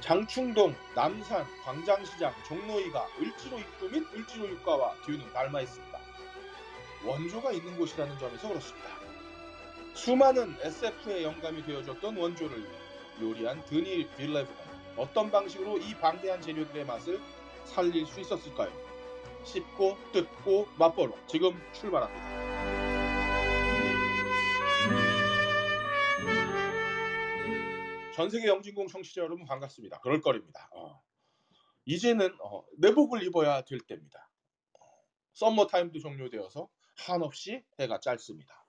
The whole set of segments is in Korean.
장충동, 남산, 광장시장, 종로이가 을지로 입구 및 을지로 육가와 듀는 닮아 있습니다. 원조가 있는 곳이라는 점에서 그렇습니다. 수많은 SF의 영감이 되어줬던 원조를 요리한 드니 빌레브는 어떤 방식으로 이 방대한 재료들의 맛을 살릴 수 있었을까요? 씹고 뜯고 맛보러 지금 출발합니다. 전 세계 영진공 청취자 여러분 반갑습니다. 그럴 거립니다. 어. 이제는 어, 내복을 입어야 될 때입니다. 어, 썸머 타임도 종료되어서 한없이 해가 짧습니다.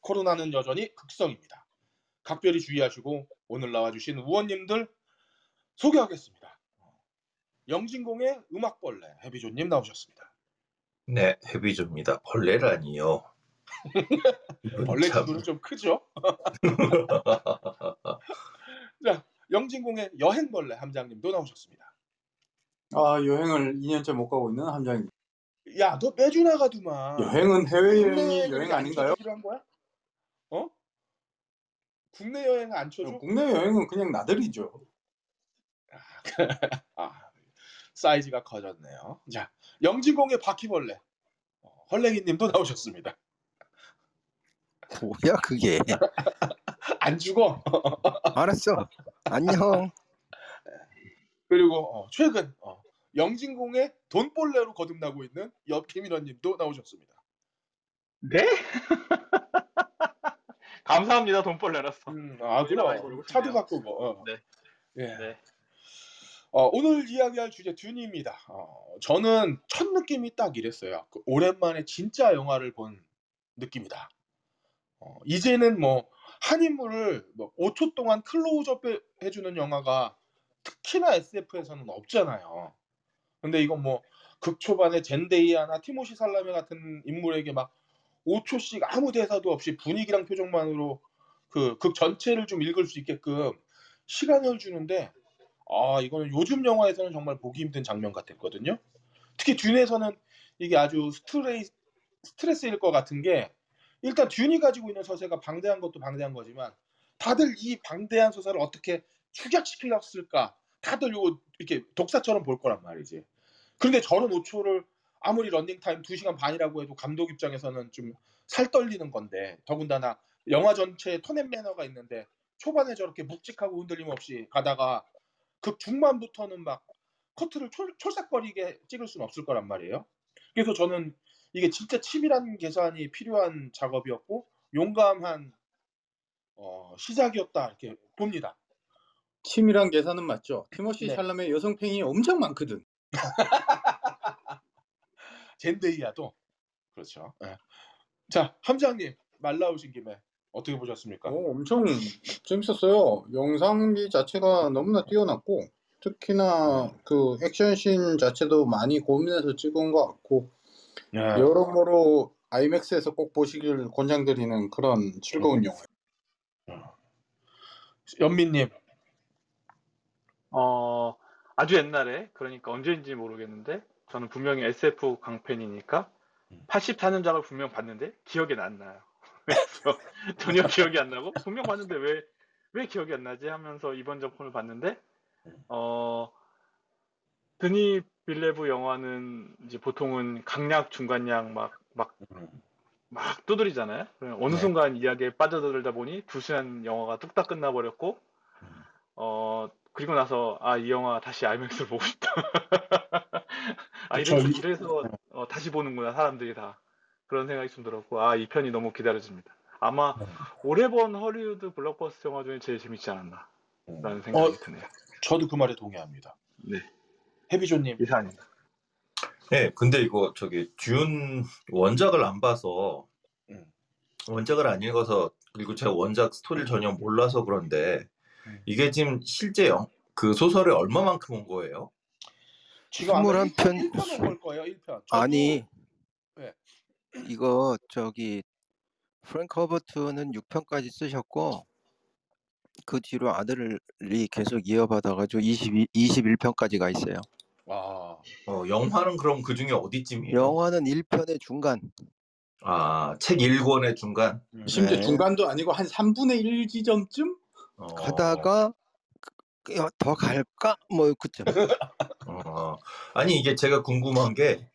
코로나는 여전히 극성입니다. 각별히 주의하시고 오늘 나와주신 의원님들 소개하겠습니다. 어, 영진공의 음악벌레 해비조님 나오셨습니다. 네, 해비조입니다. 벌레라니요. 벌레 참. 기분은 좀 크죠? 자, 영진공의 여행벌레 함장님도 나오셨습니다. 아 여행을 2년째 못 가고 있는 함장입니다. 야, 너 매주 나가더만. 여행은 해외 여행이 여행 아닌가요? 쳐주기로 한 거야? 어? 국내 여행 안 쳐줘? 국내 여행은 그냥 나들이죠. 아, 사이즈가 커졌네요. 자, 영진공의 바퀴벌레 어, 헐랭이님도 나오셨습니다. 뭐야 그게 안 죽어. 알았어 안녕 그리고 어, 최근 어, 영진공의 돈벌레로 거듭나고 있는 옆키미러님도 나오셨습니다. 네? 감사합니다 돈벌레라서 음, 아, 그럼 차도 싶네요. 바꾸고. 어. 네. 예. 네. 어, 오늘 이야기할 주제 듄입니다. 어, 저는 첫 느낌이 딱 이랬어요. 그 오랜만에 진짜 영화를 본 느낌이다. 어, 이제는 뭐 한 인물을 뭐 5초 동안 클로즈업 해- 해주는 영화가 특히나 SF에서는 없잖아요. 근데 이건 뭐 극초반에 젠데이아나 티모시 살라메 같은 인물에게 막 5초씩 아무 대사도 없이 분위기랑 표정만으로 그 극 전체를 좀 읽을 수 있게끔 시간을 주는데 아 이거는 요즘 영화에서는 정말 보기 힘든 장면 같았거든요. 특히 듄에서는 이게 아주 스트레이, 스트레스일 것 같은 게 일단 듄이 가지고 있는 서사가 방대한 것도 방대한 거지만 다들 이 방대한 서사를 어떻게 축약시키렸을까 다들 요거 이렇게 독사처럼 볼 거란 말이지. 그런데 저런 5초를 아무리 런닝 타임 2시간 반이라고 해도 감독 입장에서는 좀 살 떨리는 건데 더군다나 영화 전체에 tone and manner가 있는데 초반에 저렇게 묵직하고 흔들림 없이 가다가 극 중반부터는 막 커트를 촐, 촐싹거리게 찍을 수는 없을 거란 말이에요. 그래서 저는 이게 진짜 치밀한 계산이 필요한 작업이었고 용감한 어, 시작이었다 이렇게 봅니다. 치밀한 계산은 맞죠. 티모시 네. 샬람의 여성 팬이 엄청 많거든. 젠데이아도 그렇죠. 예. 자 함장님 말 나오신 김에 어떻게 보셨습니까? 어, 엄청 재밌었어요. 영상기 자체가 너무나 뛰어났고 특히나 그 액션씬 자체도 많이 고민해서 찍은 것 같고 예. 여러모로 아이맥스에서 꼭 보시길 권장드리는 그런 즐거운 영화. 연민님 어 아주 옛날에 그러니까 언제인지 모르겠는데 저는 분명히 SF 강팬이니까 음. 84년작을 분명 봤는데 기억이 안 나요. 전혀 기억이 안 나고 분명 봤는데 왜 왜 기억이 안 나지 하면서 이번 작품을 봤는데 어 드니 빌레브 영화는 이제 보통은 강약 중간약 막 막 막 두드리잖아요. 어느 네. 순간 이야기에 빠져들다 보니 두 시간 영화가 뚝딱 끝나버렸고, 어, 그리고 나서, 아, 이 영화 다시 아이맥스를 보고 싶다. 아, 그쵸, 이래서, 이- 이래서 어, 다시 보는구나, 사람들이 다. 그런 생각이 좀 들었고, 아, 이 편이 너무 기다려집니다. 아마 네. 올해 본 허리우드 블록버스터 영화 중에 제일 재밌지 않았나, 라는 생각이 어, 드네요. 저도 그 말에 동의합니다. 네, 해비조님 이상입니다. 네, 근데 이거 저기 듄 원작을 안 봐서 음. 원작을 안 읽어서 그리고 제가 원작 스토리를 전혀 몰라서 그런데 음. 이게 지금 실제 영, 그 소설을 얼마만큼 온 거예요? 지금 아마 21 편. 1편 온걸 거예요. 1편. 아니 네. 이거 저기 프랭크 허버트는 6편까지 쓰셨고 그 뒤로 아들이 계속 이어받아가지고 22, 21편까지 가 있어요. 와. 어, 영화는 그럼 그 중에 어디쯤이에요? 영화는 1편의 중간 아, 책 1권의 중간. 음. 심지어 네. 중간도 아니고 한 3분의 1 지점쯤? 어, 가다가 그- 야, 더 갈까? 뭐 그쯤. 어, 아니 이게 제가 궁금한 게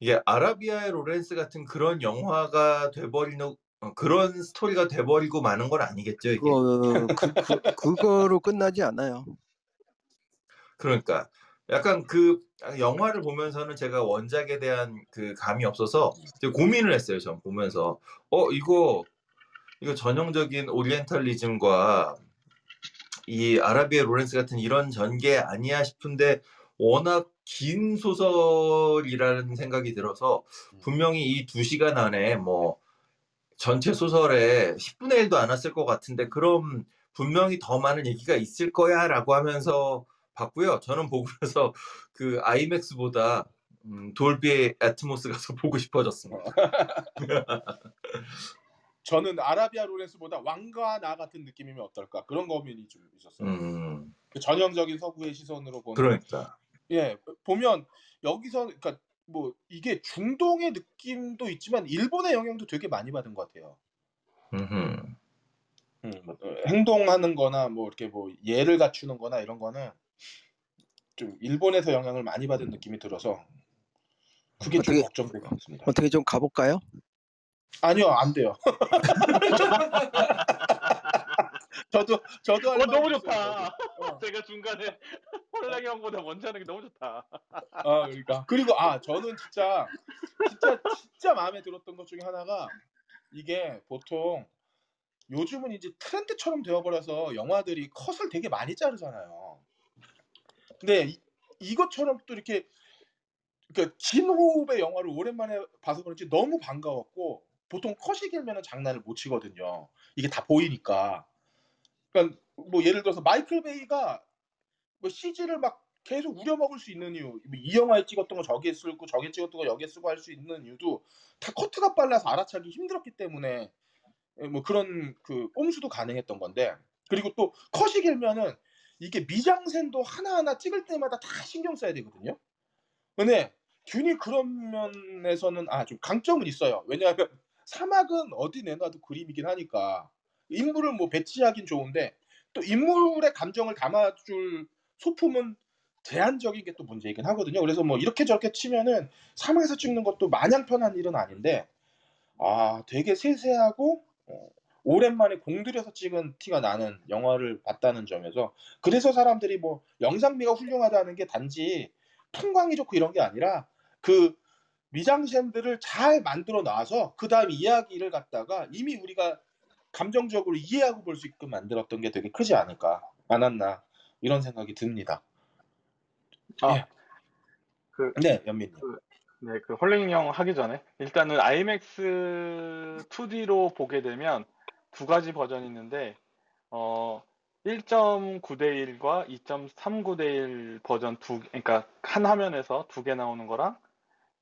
이게 아라비아의 로렌스 같은 그런 영화가 돼버리는 어, 그런 스토리가 돼버리고 마는 건 아니겠죠 이게. 그거 그, 그, 그거로 끝나지 않아요. 그러니까 약간 그 영화를 보면서는 제가 원작에 대한 그 감이 없어서 되게 고민을 했어요. 전 보면서 어 이거 이거 전형적인 오리엔탈리즘과 이 아라비아 로렌스 같은 이런 전개 아니야 싶은데 워낙 긴 소설이라는 생각이 들어서 분명히 이 두 시간 안에 뭐 전체 소설에 10분의 1도 안 왔을 것 같은데 그럼 분명히 더 많은 얘기가 있을 거야라고 하면서 봤고요. 저는 보고 나서 그 아이맥스보다 음, 돌비 애트모스 가서 보고 싶어졌습니다. 저는 아라비아 로렌스보다 왕과 나 같은 느낌이면 어떨까 그런 고민이 좀 있었어요. 음, 그 전형적인 서구의 시선으로 보는 그러니까 예 보면 여기서 그러니까 뭐 이게 중동의 느낌도 있지만 일본의 영향도 되게 많이 받은 것 같아요. 음, 뭐, 어, 행동하는-거나 뭐 이렇게 뭐 예를 갖추는-거나 이런 거는 좀 일본에서 영향을 많이 받은 느낌이 들어서 그게 좀 어떻게- 걱정되고 있습니다. 어떻게 좀 가볼까요? 아니요, 안 돼요. 저도 저도 할 어, 말이 너무 있어요, 좋다. 저도. 어. 제가 중간에 홀랑이 형보다 먼저 하는 게 너무 좋다. 아 그러니까 그리고 아 저는 진짜 진짜 진짜 마음에 들었던 것 중에 하나가 이게 보통 요즘은 이제 트렌드처럼 되어버려서 영화들이 컷을 되게 많이 자르잖아요. 근데 이, 이것처럼 또 이렇게 그러니까 긴 호흡의 영화를 오랜만에 봐서 그런지 너무 반가웠고 보통 컷이 길면은 장난을 못 치거든요. 이게 다 보이니까. 그러니까 뭐 예를 들어서 마이클 베이가 뭐 CG를 막 계속 우려먹을 수 있는 이유, 뭐이 영화에 찍었던 거 저기에 쓰고 저기에 찍었던 거 여기에 쓰고 할 수 있는 이유도 다 커트가 빨라서 알아차기 힘들었기 때문에 예, 뭐 그런 그 꼼수도 가능했던 건데 그리고 또 컷이 길면은 이게 미장센도 하나하나 찍을 때마다 다 신경 써야 되거든요. 근데 균이 그런 면에서는 아 좀 강점은 있어요. 왜냐하면 사막은 어디 내놔도 그림이긴 하니까 인물을 뭐 배치하긴 좋은데 또 인물의 감정을 담아줄 소품은 제한적인 게 또 문제이긴 하거든요. 그래서 뭐 이렇게 저렇게 치면은 사막에서 찍는 것도 마냥 편한 일은 아닌데 아 되게 세세하고 어, 오랜만에 공들여서 찍은 티가 나는 영화를 봤다는 점에서 그래서 사람들이 뭐 영상미가 훌륭하다는 게 단지 풍광이 좋고 이런 게 아니라 그 미장센들을 잘 만들어 놔서 그 다음 이야기를 갖다가 이미 우리가 감정적으로 이해하고 볼 수 있게끔 만들었던 게 되게 크지 않을까 않았나 이런 생각이 듭니다. 아, 예. 그, 네, 연민님. 네, 그 홀랭이 형 하기 전에 일단은 IMAX 2D로 보게 되면 두 가지 버전이 있는데 어 1.9대 1과 2.39대 1 버전 두 그러니까 한 화면에서 두 개 나오는 거랑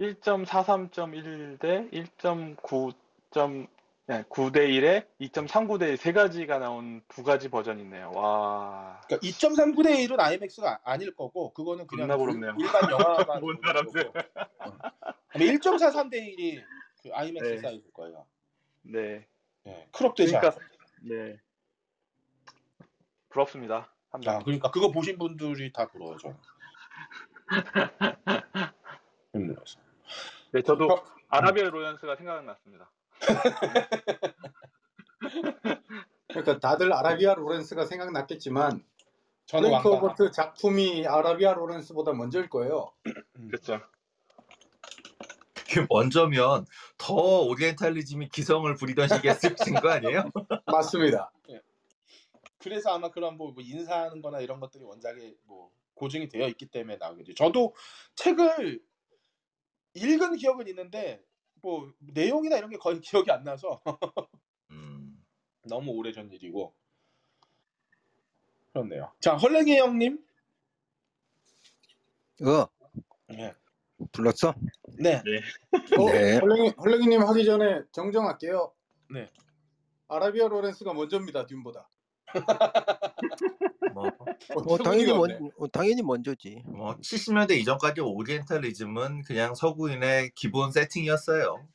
1.43.1대 1.9. 네, 9대 1에 2.39대 1 세 가지가 나온 두 가지 버전이 있네요. 와. 그러니까 2.3분의 1은 IMAX가 아닐 거고 그거는 그냥 그. 일반 영화관 뭔 정도일 사람들. 어. 1.43대 1이 그 IMAX 네. 사이즈일 거예요. 네. 예, 크롭되지 그러니까 않아요. 네. 부럽습니다. 아, 그러니까 그거 보신 분들이 다 저는. 힘들어서. 네, 저도 어, 아라비아 로렌스가 생각났습니다. 그러니까 다들 아라비아 로렌스가 생각났겠지만 저는 프랭크 왕가. 허버트 작품이 아라비아 로렌스보다 먼저일 거예요. 그렇죠. 먼저면 더 오리엔탈리즘이 기성을 부리던 시기에 쓰신 거 아니에요? 맞습니다. 그래서 아마 그런 뭐, 뭐 인사하는 거나 이런 것들이 원작에 뭐 고증이 되어 있기 때문에 나오겠지. 저도 책을 읽은 기억은 있는데 뭐 내용이나 이런 게 거의 기억이 안 나서 음, 너무 오래전 일이고 그렇네요. 자, 헐랭이 형님. 어 네. 불렀어? 네. 어, 네. 헐랭이, 헐랭이님 하기 전에 정정할게요. 네. 아라비아 로렌스가 먼저입니다. 듄보다. 뭐, 뭐 당연히 먼. 어, 당연히 먼저지. 뭐 70년대 이전까지 오리엔탈리즘은 그냥 서구인의 기본 세팅이었어요.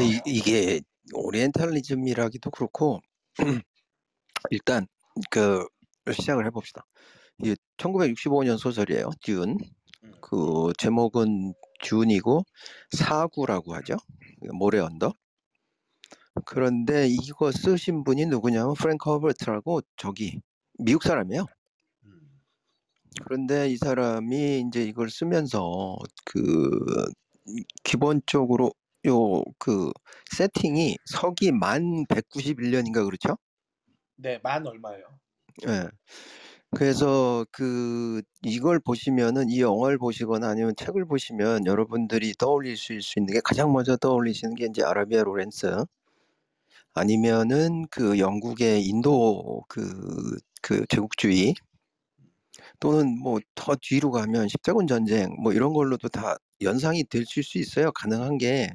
이, 이게 오리엔탈리즘이라기도 그렇고 일단 그 시작을 해봅시다. 이게 1965년 소설이에요. 음. 그 제목은 듀운이고 사구라고 하죠. 모래 언덕. 그런데 이거 쓰신 분이 누구냐면 프랭크 허버트라고 저기 미국 사람이에요. 음. 그런데 이 사람이 이제 이걸 쓰면서 그 기본적으로 요 그 세팅이 서기 만 191년인가 그렇죠? 네, 만 얼마예요? 예. 그래서 그 이걸 보시면은 이 영화를 보시거나 아니면 책을 보시면 여러분들이 떠올리실 수 있는 게 가장 먼저 떠올리시는 게 이제 아라비아 로렌스 아니면은 그 영국의 인도 그, 그 제국주의 또는 뭐 더 뒤로 가면 십자군 전쟁 뭐 이런 걸로도 다 연상이 되실 수 있어요. 가능한 게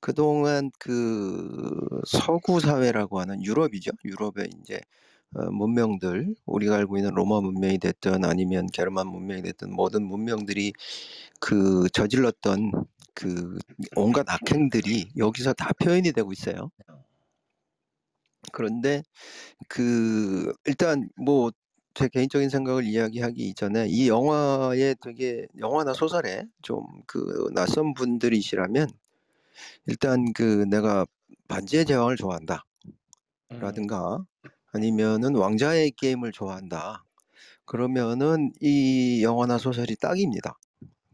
그동안 그 서구 사회라고 하는 유럽이죠. 유럽의 어, 문명들 우리가 알고 있는 로마 문명이 됐든 아니면 게르만 문명이 됐든 모든 문명들이 그 저질렀던 그 온갖 악행들이 여기서 다 표현이 되고 있어요. 그런데 그 일단 뭐 제 개인적인 생각을 이야기하기 이전에 이 영화에 되게 영화나 소설에 좀 그 낯선 분들이시라면 일단 그 내가 반지의 제왕을 좋아한다. 음. 라든가 아니면은 왕자의 게임을 좋아한다. 그러면은 이 영화나 소설이 딱입니다.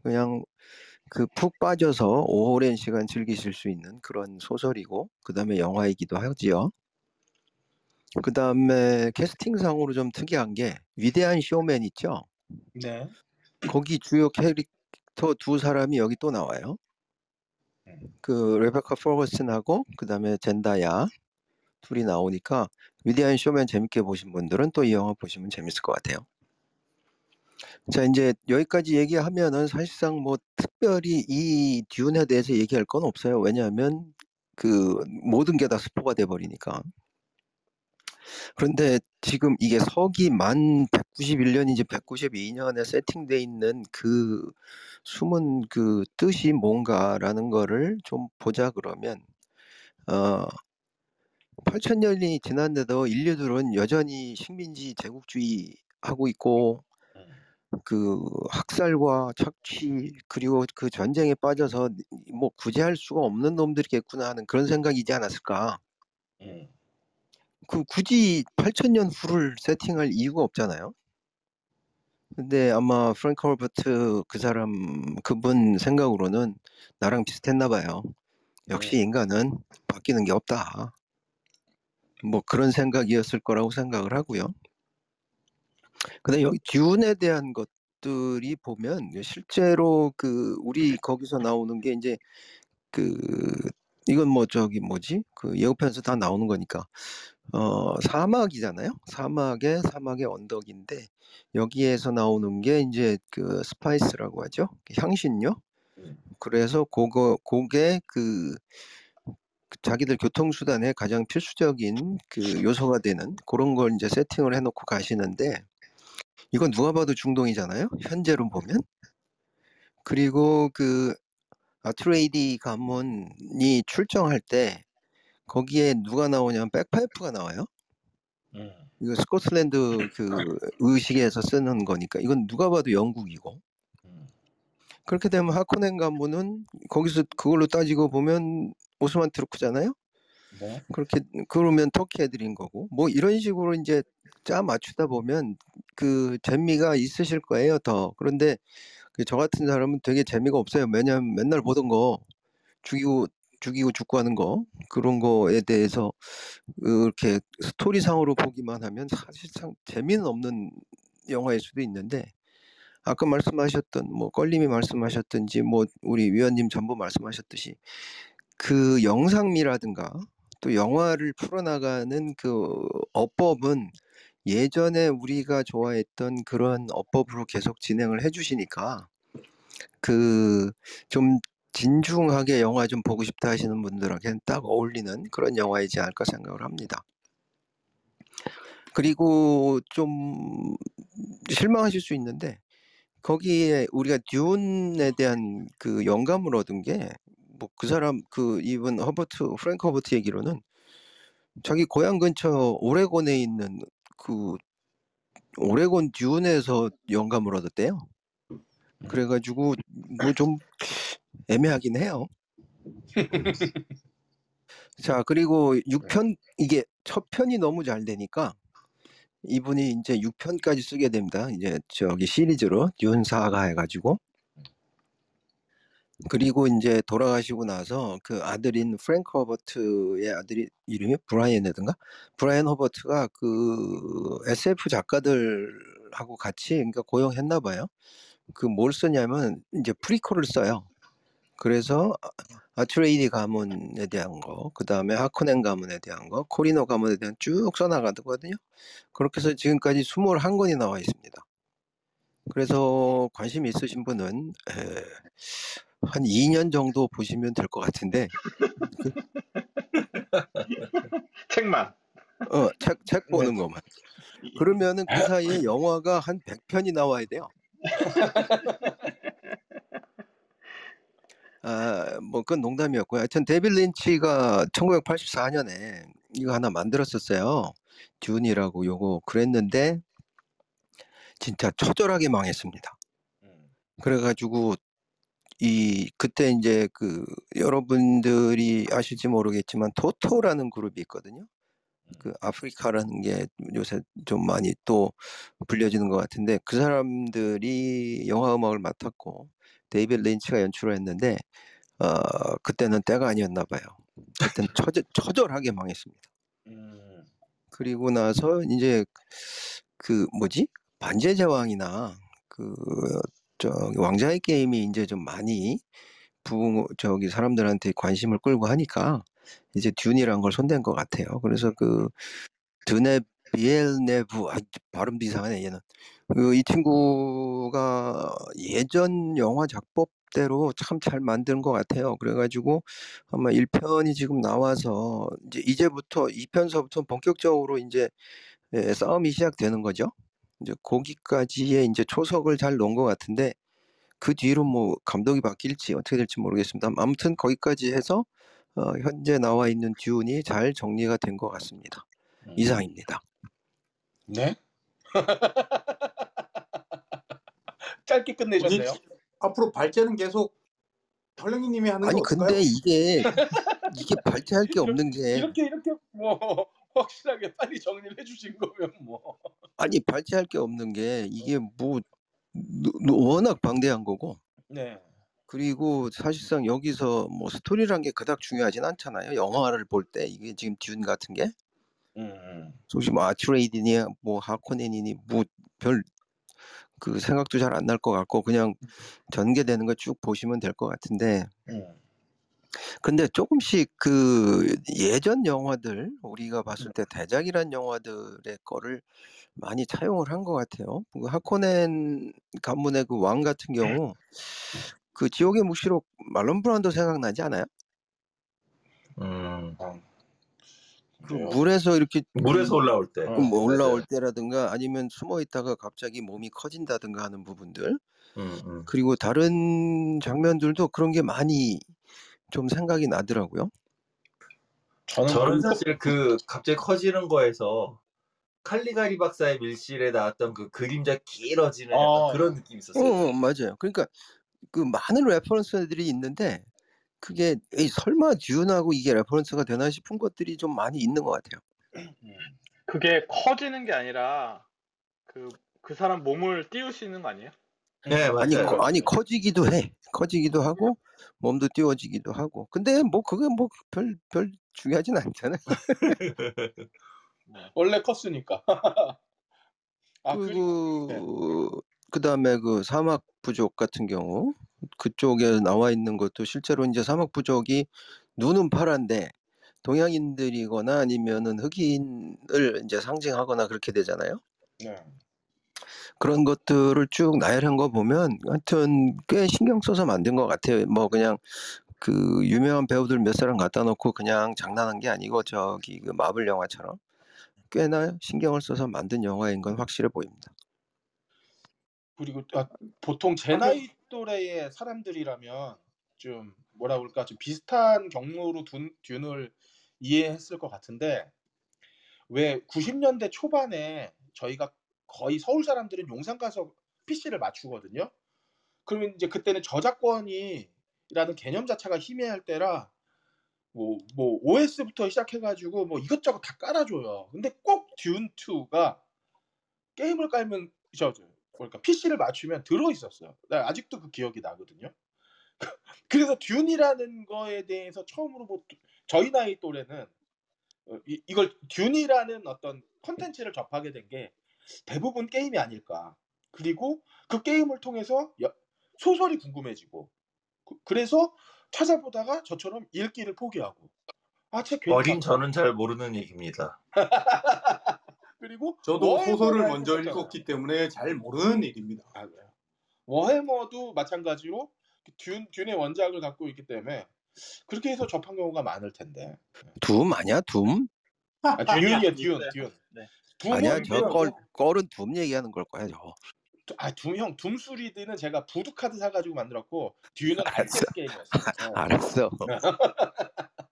그냥 그 푹 빠져서 오랜 시간 즐기실 수 있는 그런 소설이고 그다음에 영화이기도 하지요. 그다음에 캐스팅상으로 좀 특이한 게 위대한 쇼맨 있죠. 네. 거기 주요 캐릭터 두 사람이 여기 또 나와요. 음. 그 레베카 포거슨하고 그다음에 젠다야 둘이 나오니까 위대한 쇼맨 재밌게 보신 분들은 또 이 영화 보시면 재밌을 것 같아요. 자 이제 여기까지 얘기하면은 사실상 뭐 특별히 이 듀운에 대해서 얘기할 건 없어요. 왜냐하면 그 모든 게 다 스포가 돼 버리니까. 그런데 지금 이게 서기 만 191년인지 192년에 세팅돼 있는 그 숨은 그 뜻이 뭔가라는 거를 좀 보자 그러면 어 8천 년이 지났는데도 인류들은 여전히 식민지 제국주의 하고 있고 음. 그 학살과 착취 그리고 그 전쟁에 빠져서 뭐 구제할 수가 없는 놈들이겠구나 하는 그런 생각이지 않았을까. 음. 그 굳이 8천년 후를 세팅할 이유가 없잖아요. 근데 아마 프랭크 홀버트 그 사람 그분 생각으로는 나랑 비슷했나 봐요. 역시 인간은 바뀌는 게 없다. 뭐 그런 생각이었을 거라고 생각을 하고요. 근데 여기 듀운에 대한 것들이 보면 실제로 그 우리 거기서 나오는 게 이제 그 이건 뭐 저기 뭐지 그 예고편에서 다 나오는 거니까 어 사막이잖아요. 사막의 사막의 언덕인데 여기에서 나오는 게 이제 그 spice라고 하죠. 향신료. 음. 그래서 그거 그게 그그 자기들 교통수단의 가장 필수적인 그 요소가 되는 그런 걸 이제 세팅을 해놓고 가시는데 이건 누가 봐도 중동이잖아요. 현재로 보면. 그리고 그 아트레이디 가문이 출정할 때 거기에 누가 나오냐면 백파이프가 나와요. 음. 이거 스코틀랜드 그 의식에서 쓰는 거니까 이건 누가 봐도 영국이고 음. 그렇게 되면 하코넨 가문은 거기서 그걸로 따지고 보면 오스만 트루크잖아요. 네. 그렇게 그러면 터키 애들인 거고 뭐 이런 식으로 이제 짜 맞추다 보면 그 재미가 있으실 거예요 더 그런데 그저 같은 사람은 되게 재미가 없어요 왜냐면 맨날 보던 거 죽이고 죽이고 죽고 하는 거 그런 거에 대해서 이렇게 스토리상으로 보기만 하면 사실상 재미는 없는 영화일 수도 있는데 아까 말씀하셨던 뭐 껄림이 말씀하셨든지 뭐 우리 위원님 전부 말씀하셨듯이 그 영상미라든가 또 영화를 풀어나가는 그 어법은 예전에 우리가 좋아했던 그런 어법으로 계속 진행을 해주시니까 그 좀 진중하게 영화 좀 보고 싶다 하시는 분들에게는 딱 어울리는 그런 영화이지 않을까 생각을 합니다. 그리고 좀 실망하실 수 있는데 거기에 우리가 듀운에 대한 그 영감을 얻은 게 뭐 그 사람 그 이분 허버트 프랭크 허버트 얘기로는 자기 고향 근처 오레곤에 있는 그 오레곤 듀운에서 영감을 얻었대요. 그래가지고 뭐 좀 애매하긴 해요. 자 그리고 6편 이게 첫 편이 너무 잘 되니까 이분이 이제 6편까지 쓰게 됩니다. 이제 저기 시리즈로 듀운 사가 해가지고 그리고 이제 돌아가시고 나서 그 아들인 프랭크 허버트의 아들이 이름이 브라이언이든가 브라이언 허버트가 그 SF 작가들하고 같이 그러니까 고용했나 봐요. 그 뭘 쓰냐면 이제 프리퀄을 써요. 그래서 아- 아트레이디 가문에 대한 거, 그 다음에 하코넨 가문에 대한 거, 코리노 가문에 대한 쭉 써 나가거든요. 그렇게 해서 지금까지 21 권이 나와 있습니다. 그래서 관심 있으신 분은 에, 한 2년 정도 보시면 될 것 같은데 책만. 어, 책, 책 보는 네. 것만. 그러면은 그 사이에 영화가 한 100편이 나와야 돼요. 아, 뭐 그건 농담이었고요. 하여튼 데빌 린치가 1984년에 이거 하나 만들었었어요. 듀운이라고 요거 그랬는데 진짜 처절하게 망했습니다. 음. 그래가지고 이 그때 이제 그 여러분들이 아실지 모르겠지만 토토라는 그룹이 있거든요. 그 아프리카라는 게 요새 좀 많이 또 불려지는 것 같은데 그 사람들이 영화 음악을 맡았고 데이빗 린치가 연출을 했는데 어 그때는 때가 아니었나 봐요. 그때는 처절, 처절하게 망했습니다. 음. 그리고 나서 이제 그 뭐지 반지의 제왕이나 그 저기 왕자의 게임이 이제 좀 많이 부 저기 사람들한테 관심을 끌고 하니까 이제 듄이란 걸 손댄 것 같아요. 그래서 그 드네 비엘네브 아 발음도 이상하네 얘는. 그 이 친구가 예전 영화 작법대로 참 잘 만든 것 같아요. 그래 가지고 아마 1 편이 지금 나와서 이제 이제부터 2 편서부터 본격적으로 이제 예, 싸움이 시작되는 거죠. 이제 거기까지의 이제 초석을 잘 놓은 것 같은데 그 뒤로 뭐 감독이 바뀔지 어떻게 될지 모르겠습니다. 아무튼 거기까지 해서 어, 현재 나와 있는 듀운이 잘 정리가 된 것 같습니다. 음. 이상입니다. 네? 짧게 끝내셨네요. 앞으로 발제는 계속 털랭이님이 하는 거 아니? 근데 이게 이게 발제할 게 없는 게 이렇게 이렇게 뭐 확실하게 빨리 정리를 해주신 거면 뭐. 아니 발제할 게 없는 게 이게 뭐 노- 노- 워낙 방대한 거고 네. 그리고 사실상 여기서 뭐 스토리란 게 그닥 중요하진 않잖아요. 영화를 볼 때 이게 지금 듄 같은 게 음. 솔직히 뭐 아트레이드니 뭐 하코넨이니 뭐 별 그 생각도 잘 안 날 것 같고 그냥 전개되는 거 쭉 보시면 될 것 같은데 음. 근데 조금씩 그 예전 영화들 우리가 봤을 때 대작이란 영화들의 거를 많이 차용을 한 것 같아요. 그 하코넨 가문의 그 왕 같은 경우 그 지옥의 묵시록 말론 브란도 생각나지 않아요? 음, 그 그래요? 물에서 이렇게 물에서 올라올 때. 어, 그뭐 맞아요. 올라올 때라든가 아니면 숨어 있다가 갑자기 몸이 커진다든가 하는 부분들 음, 음. 그리고 다른 장면들도 그런 게 많이 좀 생각이 나더라고요. 저는 저는 그- 사실 그 갑자기 커지는 거에서 칼리가리 박사의 밀실에 나왔던 그 그림자 길어지는 아. 그런 느낌이 어, 있었어요. 어, 맞아요. 그러니까 그 많은 reference들이 있는데 그게 에이, 설마 듄하고 이게 reference가 되나 싶은 것들이 좀 많이 있는 것 같아요. 음. 그게 커지는 게 아니라 그, 그 사람 몸을 띄울 수 있는 거 아니에요? 네, 맞아요. 아니, 커, 아니. 커지기도 해. 커지기도 하고 몸도 띄워지기도 하고. 근데 뭐 그게 뭐 별 별 중요하진 않잖아요. 원래 컸으니까. 아 그리고 그리고 그다음에 그 사막 부족 같은 경우 그쪽에 나와 있는 것도 실제로 이제 사막 부족이 눈은 파란데 동양인들이거나 아니면은 흑인을 이제 상징하거나 그렇게 되잖아요. 네. 그런 것들을 쭉 나열한 거 보면 하여튼 꽤 신경 써서 만든 것 같아요. 뭐 그냥 그 유명한 배우들 몇 사람 갖다 놓고 그냥 장난한 게 아니고 저기 그 마블 영화처럼 꽤나 신경을 써서 만든 영화인 건 확실해 보입니다. 그리고 아, 보통 제 나이 또래의 사람들이라면 좀 뭐라 그럴까 좀 비슷한 경로로 둔, 듄을 이해했을 것 같은데 왜 90년대 초반에 저희가 거의 서울 사람들은 용산 가서 PC를 맞추거든요. 그러면 이제 그때는 저작권이라는 개념 자체가 희미할 때라 뭐, 뭐 OS부터 시작해가지고 뭐 이것저것 다 깔아줘요. 근데 꼭 듀운 2가 게임을 깔면 저, 저 그러니까 PC를 맞추면 들어 있었어요. 나 아직도 그 기억이 나거든요. 그래서 듄이라는 거에 대해서 처음으로 뭐 저희 나이 또래는 어, 이, 이걸 듄이라는 어떤 컨텐츠를 접하게 된 게 대부분 게임이 아닐까. 그리고 그 게임을 통해서 여- 소설이 궁금해지고 그, 그래서 찾아보다가 저처럼 읽기를 포기하고 아책 어린 저는 잘 모르는 얘기입니다. 그리고 저도 소설을 먼저 있잖아요. 읽었기 때문에 잘 모르는 일입니다. 아, 그래요. 워해머도 마찬가지로 듀, 듀의 원작을 갖고 있기 때문에 그렇게 해서 접한 경우가 많을 텐데. 둠 아니야 둠? 아. 듀. 네. 둠은 아니야 그냥 저 걸, 걸은 둠 얘기하는 걸 거야 저거. 아, 둠 형, 둠수리드는 제가 부두 카드 사가지고 만들었고 듀는 알았어. RTS 게임이었어요. 어. 알았어.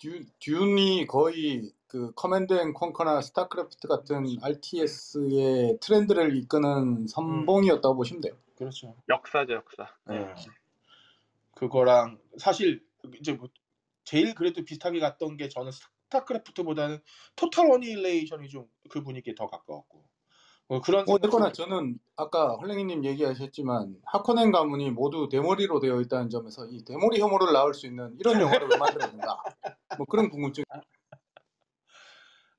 듀, 듀이 거의 그 커맨드 앤 컨커나 스타크래프트 같은 RTS의 트렌드를 이끄는 선봉이었다고 보시면 돼요. 그렇죠. 역사죠 역사. 예. 그거랑 사실 이제 뭐 제일 그래도 비슷하게 갔던 게 저는 스타크래프트보다는 토탈 어니레이션이 좀 그 분위기에 더 가까웠고 뭐 그런 뭐 어쨌거나 저는 아까 헐랭이님 얘기하셨지만 하코넨 가문이 모두 대머리로 되어 있다는 점에서 이 대머리 혐오를 낳을 수 있는 이런 영화를 왜 만들었는가 뭐 그런 궁금증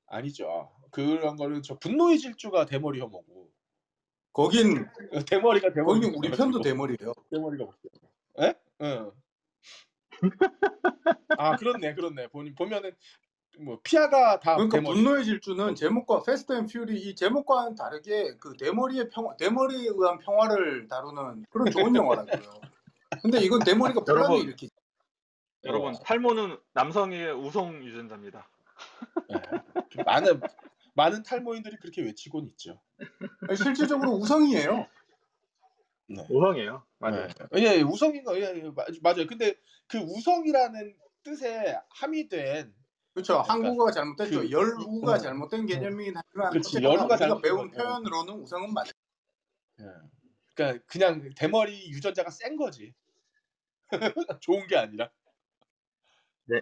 아니죠. 그런 거는 저 분노의 질주가 대머리 혐오고 거긴 대머리가 대머리 거긴 우리 편도 대머리예요 대머리가 없어요. 예? 응. 아 그렇네, 그렇네. 보니 보면은 뭐 피아가 다 그러니까 대머리. 분노의 질주는 제목과 Fast and Fury 이 제목과는 다르게 그 대머리의 평 대머리에 의한 평화를 다루는 그런 좋은 영화라고요 근데 이건 대머리가 분란을 여러분. 일으키 여러분 탈모는 남성의 우성 유전자입니다. 예. 많은 많은 탈모인들이 그렇게 외치곤 있죠. 아니, 실질적으로 우성이에요 네. 우성이에요. 맞아요. 예, 예, 우성인 거, 예, 예, 마- 맞아요. 근데 그 우성이라는 뜻에 함의된 그렇죠. 그러니까 한국어가 잘못됐죠. 그- 열우가 어. 잘못된 개념이긴 하지만 어쨌거나 열우가 우리가 잘못된 배운. 표현으로는 우성은 맞아요. 예. 그러니까 그냥 대머리 유전자가 센 거지. 좋은 게 아니라. 네.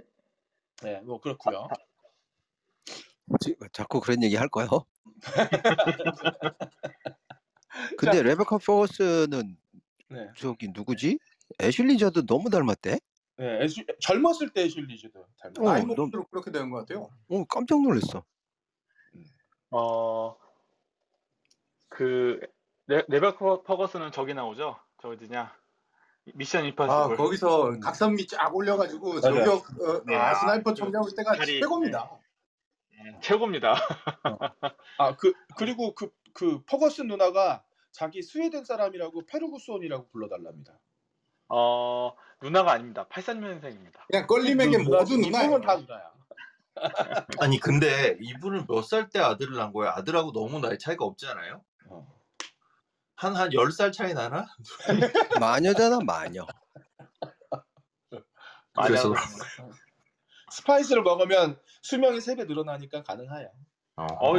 네, 뭐 그렇고요. 지- 자꾸 그런 얘기 할 거요? 근데 레베카 포거스는 네. 저기 누구지? 애슐리 저도 너무 닮았대. 네, 젊었을 때 애슐리즈도 닮았. 어, 나이 너무- 먹을수록 그렇게 되는 것 같아요. 어 깜짝 놀랐어. 어, 그 레, 레베카 퍼거스는 저기 나오죠. 저 어디냐? 미션 아 Impossible. 거기서 음. 각선미 쫙 올려가지고 맞아요. 저격 어, 네. 아, sniper 그 총 잡을 때가 다리, 최고입니다. 음, 최고입니다. 아, 그 그리고 그 그 퍼거슨 누나가 자기 스웨덴 사람이라고 페르구손이라고 불러달랍니다. 어, 누나가 아닙니다. 83년생입니다. 그냥 껄림에게 모두 누나예요. 이분은 다 누나야. 아니 근데 이분은 몇 살 때 아들을 낳은 거예요? 아들하고 너무 나이 차이가 없지 않아요? 어. 한한 10살 차이 나나? 마녀잖아 마녀. 그래서-. 스파이스를 먹으면 수명이 3배 늘어나니까 가능해요. 어,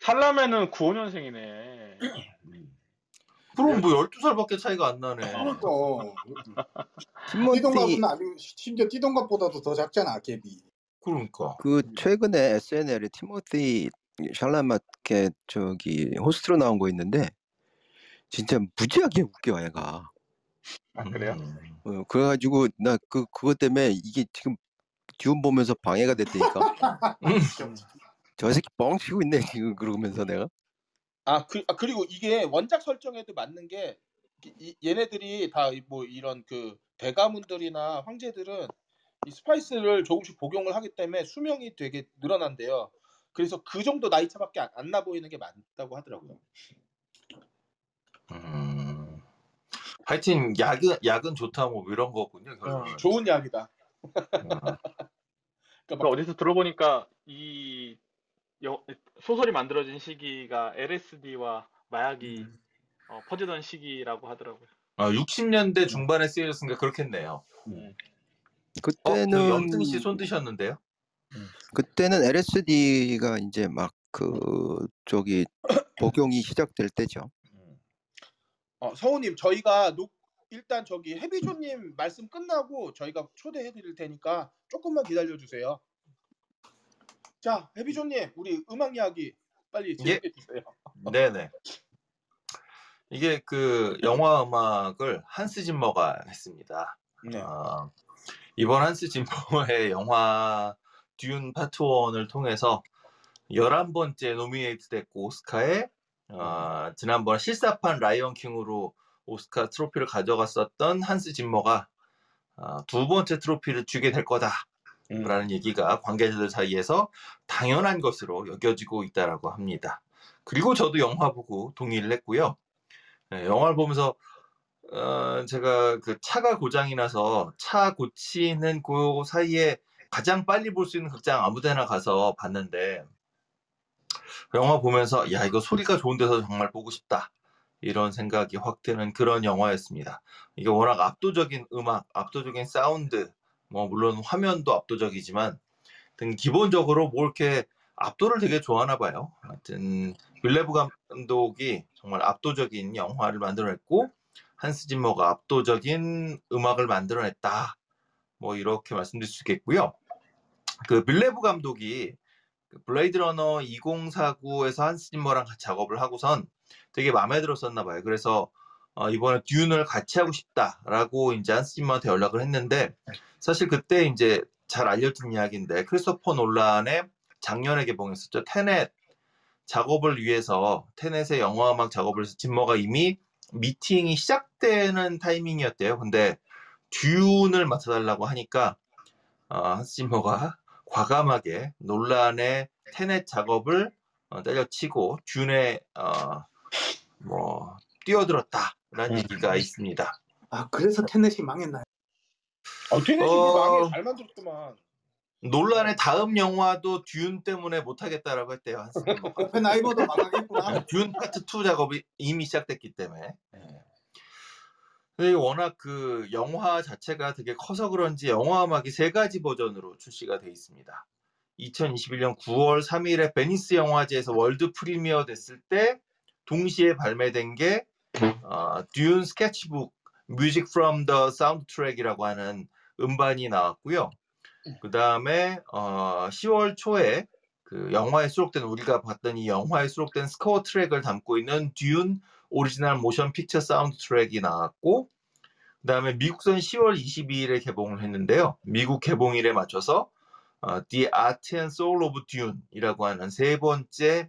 살라메는 95년생이네. 음. 그럼 뭐 12살밖에 차이가 안 나네. 그러니까 티모티 띠동갑은 아주 심지어 띠동갑보다도 더 작잖아 갭이. 그러니까. 그 최근에 SNL에 티모티 샬라마케 저기 호스트로 나온 거 있는데 진짜 무지하게 웃겨 얘가. 아, 그래요? 음. 어, 그래가지고 나 그 그것 때문에 이게 지금 듀운 보면서 방해가 됐다니까. 저 새끼 뻥치고 있네 지금 그러면서 내가. 아, 그, 아 그리고 이게 원작 설정에도 맞는 게 이- 이- 얘네들이 다 뭐 이런 그 대가문들이나 황제들은 이 스파이스를 조금씩 복용을 하기 때문에 수명이 되게 늘어난대요. 그래서 그 정도 나이 차밖에 안, 안 나 보이는 게 맞다고 하더라고요. 음. 하여튼 약은 약은 좋다 뭐 이런 거군요. 어, 결론은. 좋은 약이다. 음. 그러니까 그막 어디서 들어보니까 이 여- 소설이 만들어진 시기가 LSD와 마약이 음. 어, 퍼지던 시기라고 하더라고요. 어, 60년대 중반에 쓰여졌으니까 그렇겠네요. 어, 그 그때는 염승 씨손 드셨는데요? 그때는 LSD가 이제 막 그 저기 복용이 시작될 때죠. 어, 성우님 저희가 녹 일단 저기 해비조님 말씀 끝나고 저희가 초대해드릴 테니까 조금만 기다려 주세요. 자, 해비조님 우리 음악 이야기 빨리 재밌게 주세요. 네네. 이게 그 영화 음악을 한스 짐머가 했습니다. 네. 어, 이번 한스 짐머의 영화 듄 파트 1을 통해서 11번째 노미네이트 됐고 오스카에 어, 지난번 실사판 라이언 킹으로 오스카 트로피를 가져갔었던 한스 짐머가 어, 두 번째 트로피를 주게 될 거다 라는 음. 얘기가 관계자들 사이에서 당연한 것으로 여겨지고 있다라고 합니다. 그리고 저도 영화 보고 동의를 했고요. 네, 영화를 보면서 어, 제가 그 차가 고장이 나서 차 고치는 그 사이에 가장 빨리 볼 수 있는 극장 아무데나 가서 봤는데 영화 보면서 야 이거 소리가 좋은 데서 정말 보고 싶다 이런 생각이 확 드는 그런 영화였습니다. 이게 워낙 압도적인 음악, 압도적인 사운드, 뭐 물론 화면도 압도적이지만 등 기본적으로 뭐 이렇게 압도를 되게 좋아하나 봐요. 하여튼 빌레브 감독이 정말 압도적인 영화를 만들어냈고 한스 짐머가 압도적인 음악을 만들어냈다. 뭐 이렇게 말씀드릴 수 있겠고요. 그 빌뇌브 감독이 그 블레이드 러너 2049에서 한스 짐머랑 작업을 하고선 되게 마음에 들었었나 봐요. 그래서 어, 이번에 듀운을 같이 하고 싶다라고 이제 한스 짐머한테 연락을 했는데 사실 그때 이제 잘 알려진 이야기인데 크리스토퍼 놀란의 작년에 개봉했었죠. 테넷 작업을 위해서 테넷의 영화 음악 작업을 해서 짐머가 이미 미팅이 시작되는 타이밍이었대요. 근데 듀운을 맡아달라고 하니까 어, 한스 짐머가 과감하게 논란의 테넷 작업을 어, 때려치고 듀운에 어, 뭐 뛰어들었다 라는 얘기가 있습니다. 아 그래서 테넷이 망했나요? 어, 테넷이 어. 망해 잘 만들었구만. 논란의 다음 영화도 듀운 때문에 못하겠다라고 했대요. 오펜하이머도 망하겠구나. 듀운 파트 2 작업이 이미 시작됐기 때문에. 근데 워낙 그 영화 자체가 되게 커서 그런지 영화 음악이 세 가지 버전으로 출시가 돼 있습니다. 2021년 9월 3일에 베니스 영화제에서 world premiere 됐을 때 동시에 발매된 게 어, Dune Sketchbook Music from the Soundtrack이라고 하는 음반이 나왔고요. 그 다음에 어, 10월 초에 그 영화에 수록된 우리가 봤던 이 영화에 수록된 스코어 트랙을 담고 있는 Dune Original Motion Picture Soundtrack이 나왔고 그 다음에 미국선 10월 22일에 개봉을 했는데요. 미국 개봉일에 맞춰서 어, The Art and Soul of Dune이라고 하는 세 번째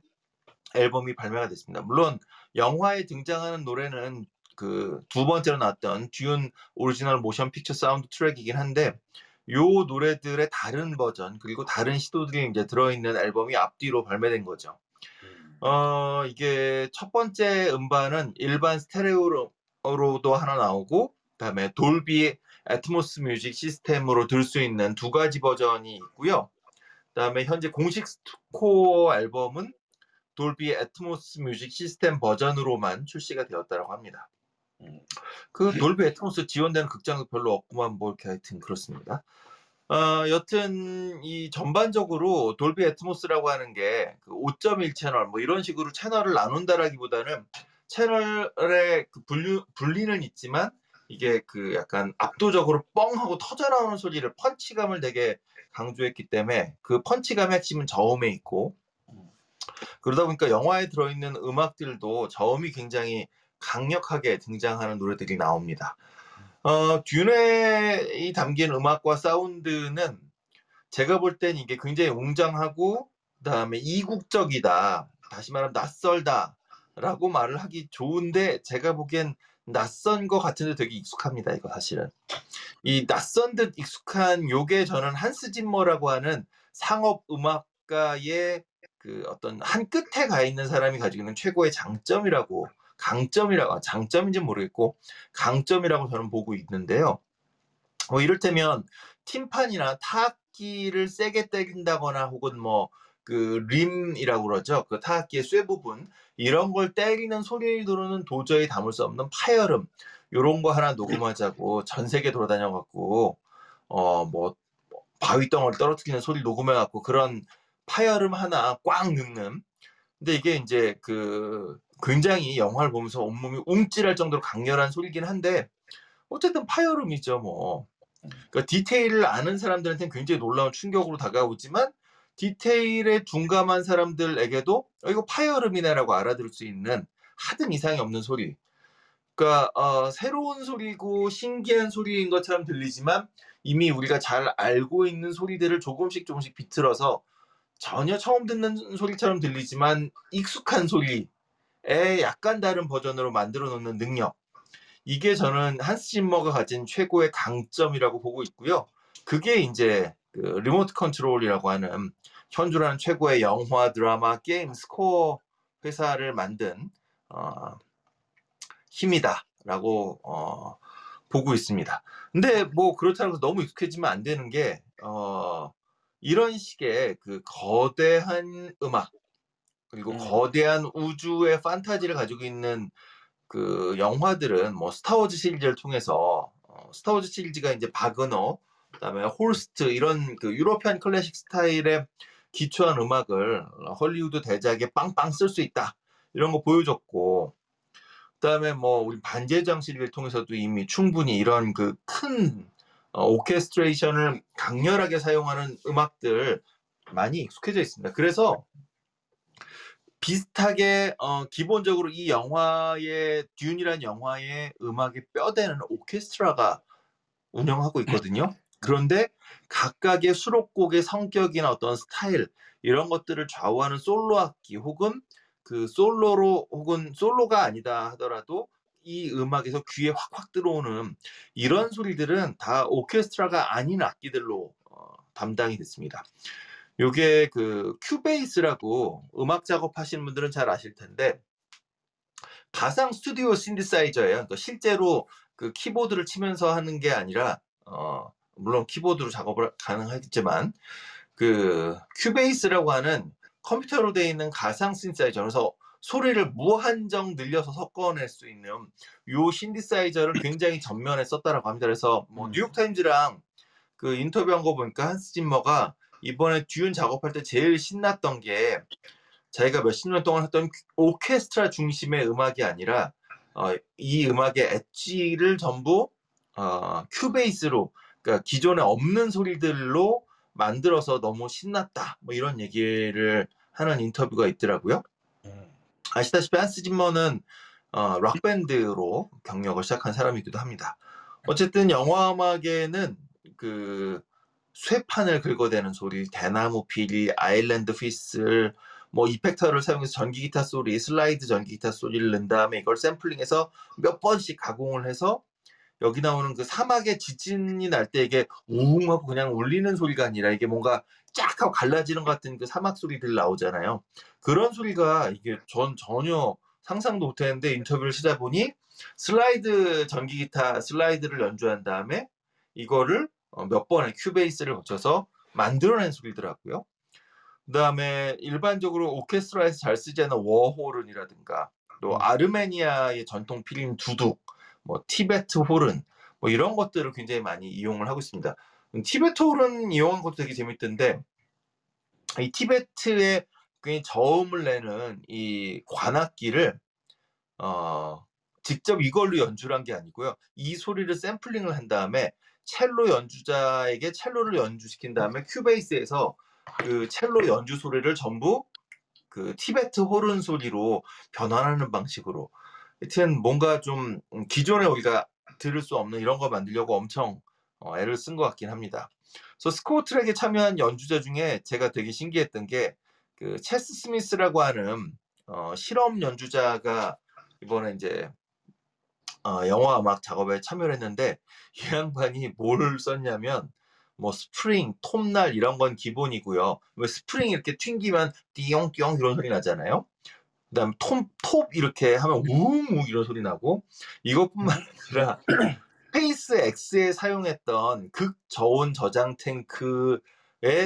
앨범이 발매가 됐습니다. 물론 영화에 등장하는 노래는 그 두 번째로 나왔던 Dune Original Motion Picture Soundtrack이긴 한데 요 노래들의 다른 버전 그리고 다른 시도들이 이제 들어있는 앨범이 앞뒤로 발매된 거죠. 어 이게 첫 번째 음반은 일반 스테레오로도 하나 나오고 그다음에 돌비 애트모스 뮤직 시스템으로 들을 수 있는 두 가지 버전이 있고요. 그다음에 현재 공식 스코어 앨범은 돌비 애트모스 뮤직 시스템 버전으로만 출시가 되었다고 합니다. 그 돌비 애트모스 지원되는 극장도 별로 없구만 뭐 이렇게 하여튼 그렇습니다. 어, 여튼 이 전반적으로 돌비 애트모스라고 하는 게 그 5.1 채널 뭐 이런 식으로 채널을 나눈다라기보다는 채널의 그 분류, 분리는 있지만 이게 그 약간 압도적으로 뻥 하고 터져 나오는 소리를 펀치감을 되게 강조했기 때문에 그 펀치감의 핵심은 저음에 있고 그러다 보니까 영화에 들어있는 음악들도 저음이 굉장히 강력하게 등장하는 노래들이 나옵니다. 어, 듀네에 이 담긴 음악과 사운드는 제가 볼 땐 이게 굉장히 웅장하고 그다음에 이국적이다. 다시 말하면 낯설다 라고 말을 하기 좋은데 제가 보기엔 낯선 거 같은데 되게 익숙합니다. 이거 사실은. 이 낯선 듯 익숙한 요게 저는 한스 짐머라고 하는 상업 음악가의 그 어떤 한 끝에 가 있는 사람이 가지고 있는 최고의 장점이라고 강점이라고 장점인지 는 모르겠고 강점이라고 저는 보고 있는데요. 뭐 이를테면 팀판이나 타악기를 세게 때린다거나 혹은 뭐 그 림이라고 그러죠. 그 타악기의 쇠 부분 이런 걸 때리는 소리로는 도저히 담을 수 없는 파열음 요런 거 하나 녹음하자고 전 세계 돌아다녀 갖고 어뭐 바위 덩어리 떨어뜨리는 소리 녹음해 갖고 그런 파열음 하나 꽉 넣는 근데 이게 이제 그 굉장히 영화를 보면서 온몸이 움찔할 정도로 강렬한 소리긴 한데 어쨌든 파열음이죠 뭐. 그러니까 디테일을 아는 사람들한테는 굉장히 놀라운 충격으로 다가오지만 디테일에 둔감한 사람들에게도 어, 이거 파열음이네라고 알아들을 수 있는 하등 이상이 없는 소리. 그러니까 어, 새로운 소리고 신기한 소리인 것처럼 들리지만 이미 우리가 잘 알고 있는 소리들을 조금씩 조금씩 비틀어서 전혀 처음 듣는 소리처럼 들리지만 익숙한 소리에 약간 다른 버전으로 만들어 놓는 능력. 이게 저는 한스 짐머가 가진 최고의 강점이라고 보고 있고요. 그게 이제 그 리모트 컨트롤이라고 하는 현존하는 최고의 영화, 드라마, 게임, 스코어 회사를 만든 어, 힘이다라고 어, 보고 있습니다. 근데 뭐 그렇다고 해서 너무 익숙해지면 안 되는 게 어, 이런 식의 그 거대한 음악 그리고 음. 거대한 우주의 판타지를 가지고 있는 그 영화들은 뭐 스타워즈 시리즈를 통해서 어, 스타워즈 시리즈가 이제 바그너 그다음에 홀스트 이런 그 European 클래식 스타일의 기초한 음악을 헐리우드 대작에 빵빵 쓸 수 있다 이런 거 보여줬고 그다음에 뭐 우리 반제왕 시리즈를 통해서도 이미 충분히 이런 그 큰 오케스트레이션을 강렬하게 사용하는 음악들 많이 익숙해져 있습니다. 그래서 비슷하게 어, 기본적으로 이 영화의 듄이라는 영화의 음악의 뼈대는 오케스트라가 운영하고 있거든요. 그런데 각각의 수록곡의 성격이나 어떤 스타일 이런 것들을 좌우하는 솔로 악기 혹은 그 솔로로 혹은 솔로가 아니다 하더라도 이 음악에서 귀에 확확 들어오는 이런 소리들은 다 오케스트라가 아닌 악기들로 어, 담당이 됐습니다. 요게 그 큐베이스라고 음악 작업하시는 분들은 잘 아실 텐데 가상 스튜디오 신디사이저예요. 그러니까 실제로 그 키보드를 치면서 하는 게 아니라 어 물론 키보드로 작업을 가능하겠지만 그 큐베이스라고 하는 컴퓨터로 되어 있는 가상 신디사이저 그래서 소리를 무한정 늘려서 섞어낼 수 있는 요 신디사이저를 굉장히 전면에 썼다라고 합니다. 그래서 뭐 음. 뉴욕 타임즈랑 그 인터뷰한 거 보니까 한스 짐머가 이번에 듀운 작업할 때 제일 신났던 게 자기가 몇십 년 동안 했던 오케스트라 중심의 음악이 아니라 어, 이 음악의 엣지를 전부 어, 큐베이스로 그러니까 기존에 없는 소리들로 만들어서 너무 신났다 뭐 이런 얘기를 하는 인터뷰가 있더라고요. 음. 아시다시피 한스 짐머는 어, 락 밴드로 경력을 시작한 사람이기도 합니다. 어쨌든 영화 음악에는 그 쇠판을 긁어대는 소리, 대나무 피리, 아일랜드 휘슬, 뭐 이펙터를 사용해서 전기 기타 소리, 슬라이드 전기 기타 소리를 낸 다음에 이걸 샘플링해서 몇 번씩 가공을 해서 여기 나오는 그 사막의 지진이 날 때 이게 우웅 하고 그냥 울리는 소리가 아니라 이게 뭔가 쫙 하고 갈라지는 것 같은 그 사막 소리들 나오잖아요. 그런 소리가 이게 전 전혀 상상도 못했는데 인터뷰를 찾아보니 슬라이드 전기 기타 슬라이드를 연주한 다음에 이거를 어, 몇 번의 큐베이스를 거쳐서 만들어낸 소리더라고요. 그 다음에 일반적으로 오케스트라에서 잘 쓰지 않는 워호른이라든가 또 음. 아르메니아의 전통 필인 두둑, 뭐 티베트 호른 뭐 이런 것들을 굉장히 많이 이용을 하고 있습니다. 음, 티베트 호른 이용한 것도 되게 재밌던데 이 티베트의 굉장히 저음을 내는 이 관악기를 어, 직접 이걸로 연주를 한 게 아니고요. 이 소리를 샘플링을 한 다음에 첼로 연주자에게 첼로를 연주시킨 다음에 큐베이스에서 그 첼로 연주 소리를 전부 그 티베트 호른 소리로 변환하는 방식으로 하여튼 뭔가 좀 음, 기존에 우리가 들을 수 없는 이런 거 만들려고 엄청 어, 애를 쓴 것 같긴 합니다. 그래서 스코어 트랙에 참여한 연주자 중에 제가 되게 신기했던 게 그 체스 스미스라고 하는 어, 실험 연주자가 이번에 이제 어, 영화 음악 작업에 참여를 했는데 이 양반이 뭘 썼냐면 뭐 스프링, 톱날 이런 건 기본이고요. 왜 스프링 이렇게 튕기면 띠용띠용 이런 소리 나잖아요. 그다음 톱, 톱 이렇게 하면 우웅우 이런 소리 나고 이것뿐만 아니라 스페이스 X에 사용했던 극저온 저장 탱크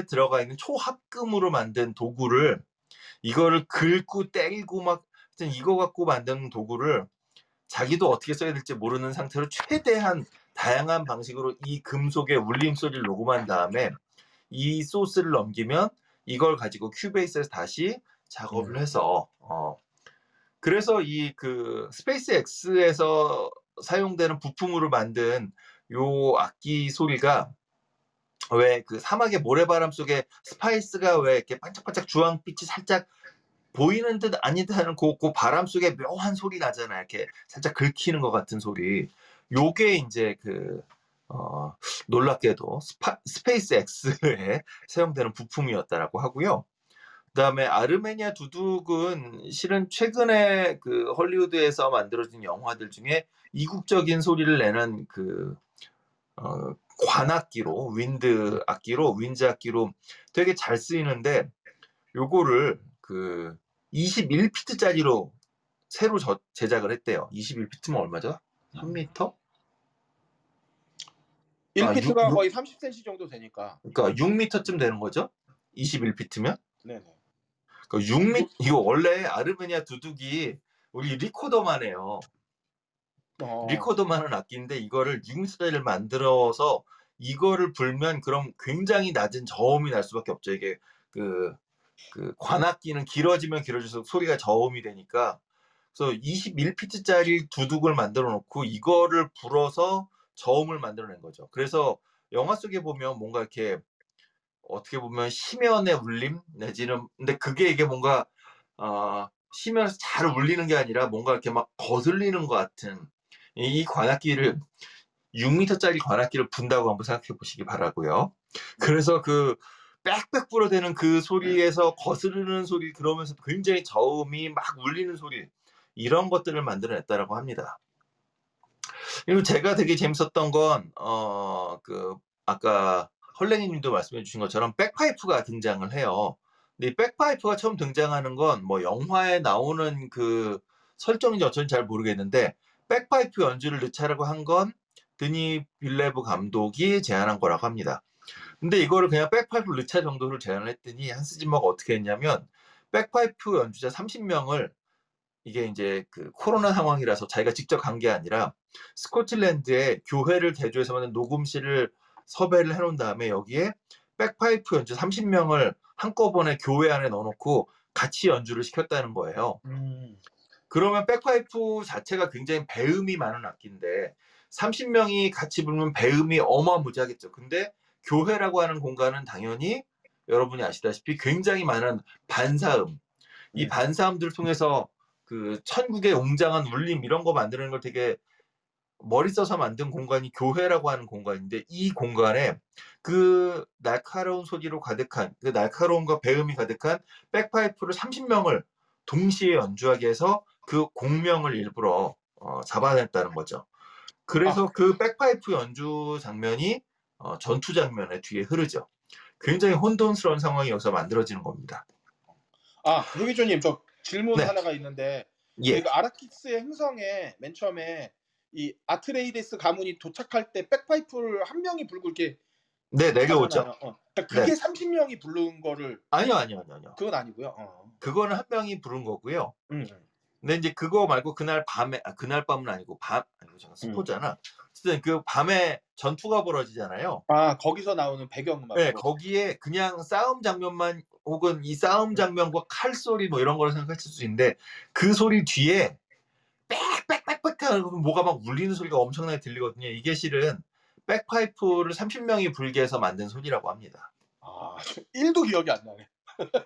들어가 있는 초합금으로 만든 도구를 이거를 긁고 때리고 막 하여튼 이거 갖고 만든 도구를 자기도 어떻게 써야 될지 모르는 상태로 최대한 다양한 방식으로 이 금속의 울림 소리를 녹음한 다음에 이 소스를 넘기면 이걸 가지고 큐베이스에서 다시 작업을 해서 어 그래서 이 그 스페이스 X에서 사용되는 부품으로 만든 요 악기 소리가 왜 그 사막의 모래바람 속에 스파이스가 왜 이렇게 반짝반짝 주황빛이 살짝 보이는 듯 아닌 듯 하는 그, 그 바람 속에 묘한 소리 나잖아요. 이렇게 살짝 긁히는 것 같은 소리. 요게 이제 그 어, 놀랍게도 스파, 스페이스 X에 사용되는 부품이었다라고 하고요. 그다음에 아르메니아 두둑은 실은 최근에 그 헐리우드에서 만들어진 영화들 중에 이국적인 소리를 내는 그 어, 관악기로 윈드 악기로 윈즈 악기로 되게 잘 쓰이는데 요거를 그 21피트짜리로 새로 저- 제작을 했대요. 21피트면 얼마죠? 3m? 1피트가 아, 육- 거의 30cm 정도 되니까. 그러니까 6m쯤 되는 거죠? 21피트면? 네네. 그 6m 이거 원래 아르메니아 두둑이 우리 리코더만 해요. 어. 리코더만은 악기인데 이거를 6m짜리를 만들어서 이거를 불면 그럼 굉장히 낮은 저음이 날 수밖에 없죠. 이게 그, 그 관악기는 길어지면 길어질수록 소리가 저음이 되니까 그래서 21피트짜리 두둑을 만들어 놓고 이거를 불어서 저음을 만들어낸 거죠. 그래서 영화 속에 보면 뭔가 이렇게 어떻게 보면 심연의 울림 내지는 근데 그게 이게 뭔가 어, 심연에서 잘 울리는 게 아니라 뭔가 이렇게 막 거슬리는 것 같은 이, 이 관악기를 6m짜리 관악기를 분다고 한번 생각해 보시기 바라고요. 그래서 그 빽빽 불어대는 그 소리에서 거스르는 소리 그러면서 굉장히 저음이 막 울리는 소리 이런 것들을 만들어냈다라고 합니다. 그리고 제가 되게 재밌었던 건 어 그 아까 헐레니님도 말씀해 주신 것처럼 백파이프가 등장을 해요. 근데 이 백파이프가 처음 등장하는 건 뭐 영화에 나오는 그 설정인지 어쩐지 잘 모르겠는데 백파이프 연주를 넣자라고 한 건 드니 빌뇌브 감독이 제안한 거라고 합니다. 근데 이거를 그냥 백파이프 넣자 정도로 제안을 했더니 한스 짐머가 어떻게 했냐면 백파이프 연주자 30명을 이게 이제 그 코로나 상황이라서 자기가 직접 간 게 아니라 스코틀랜드에 교회를 개조해서 만든 녹음실을 섭외를 해놓은 다음에 여기에 백파이프 연주 30명을 한꺼번에 교회 안에 넣어놓고 같이 연주를 시켰다는 거예요. 음. 그러면 백파이프 자체가 굉장히 배음이 많은 악기인데 30명이 같이 불면 배음이 어마무지하겠죠. 근데 교회라고 하는 공간은 당연히 여러분이 아시다시피 굉장히 많은 반사음, 이 네. 반사음들을 통해서 그 천국의 웅장한 울림 이런 거 만드는 걸 되게 머리 써서 만든 공간이 교회라고 하는 공간인데 이 공간에 그 날카로운 소리로 가득한 그 날카로움과 배음이 가득한 백파이프를 30명을 동시에 연주하게 해서 그 공명을 일부러 어, 잡아냈다는 거죠. 그래서 그 백파이프 연주 장면이 어, 전투 장면에 뒤에 흐르죠. 굉장히 혼돈스러운 상황이 여기서 만들어지는 겁니다. 아, 유기조님, 저 질문 네. 하나가 있는데, 예. 그 아라키스의 행성에 맨 처음에 이 아트레이데스 가문이 도착할 때 백파이프를 한 명이 불고 이렇게 네, 내려오죠. 어. 그러니까 그게 네. 30명이 부른 거를 아니요, 아니요, 아니요, 아니요. 그건 아니고요. 어. 그거는 한 명이 부른 거고요. 음. 근데 이제 그거 말고 그날 밤에 아, 그날 밤은 아니고 밤 아니고 잠깐 스포잖아. 어쨌든 그 밤에 전투가 벌어지잖아요. 아, 거기서 나오는 배경음악. 네, 거기에 그냥 싸움 장면만 혹은 이 싸움 장면과 칼 소리 뭐 이런 걸 생각하실 수 있는데 그 소리 뒤에 빽빽 빽빽 하고 뭐가 막 울리는 소리가 엄청나게 들리거든요. 이게 실은 백파이프를 30명이 불게 해서 만든 소리라고 합니다. 아, 1도 기억이 안 나네.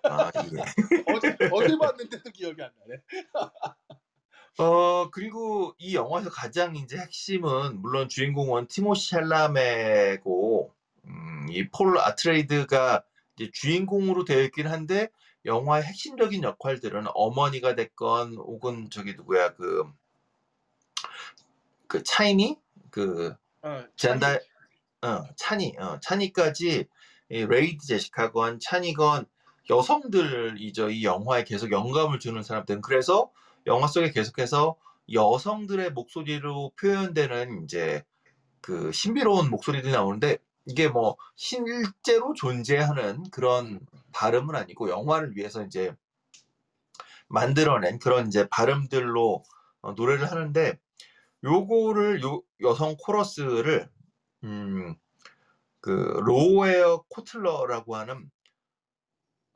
아, 예. 어제, 어제 봤는데도 기억이 안 나네. 어 그리고 이 영화에서 가장 이제 핵심은 물론 주인공은 티모시 샬라메고 음, 이 폴 아트레이드가 이제 주인공으로 되어 있긴 한데 영화의 핵심적인 역할들은 어머니가 됐건 혹은 저기 누구야 그 그 차이니? 그 어, 젠달 어, 찬이 어, 찬이까지 이 레이디 제시카건 챠니건 여성들이죠. 이 영화에 계속 영감을 주는 사람들은. 그래서 영화 속에 계속해서 여성들의 목소리로 표현되는 이제 그 신비로운 목소리들이 나오는데 이게 뭐 실제로 존재하는 그런 발음은 아니고 영화를 위해서 이제 만들어낸 그런 이제 발음들로 어, 노래를 하는데 요거를 요 여성 코러스를 음, 그 로웨어 코틀러라고 하는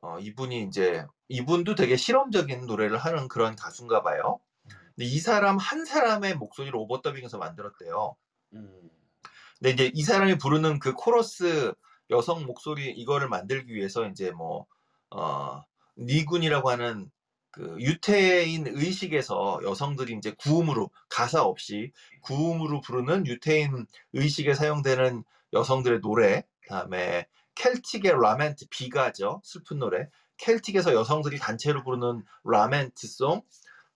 어, 이분이 이제 이분도 되게 실험적인 노래를 하는 그런 가수인가 봐요. 근데 이 사람 한 사람의 목소리를 overdubbing해서 만들었대요. 음. 근데 이제 이 사람이 부르는 그 코러스 여성 목소리 이거를 만들기 위해서 이제 뭐 어, 니군이라고 하는 그 유태인 의식에서 여성들이 이제 구음으로 가사 없이 구음으로 부르는 유태인 의식에 사용되는 여성들의 노래, 그다음에 Celtic의 lament 비가죠 슬픈 노래, Celtic에서 여성들이 단체로 부르는 lament song,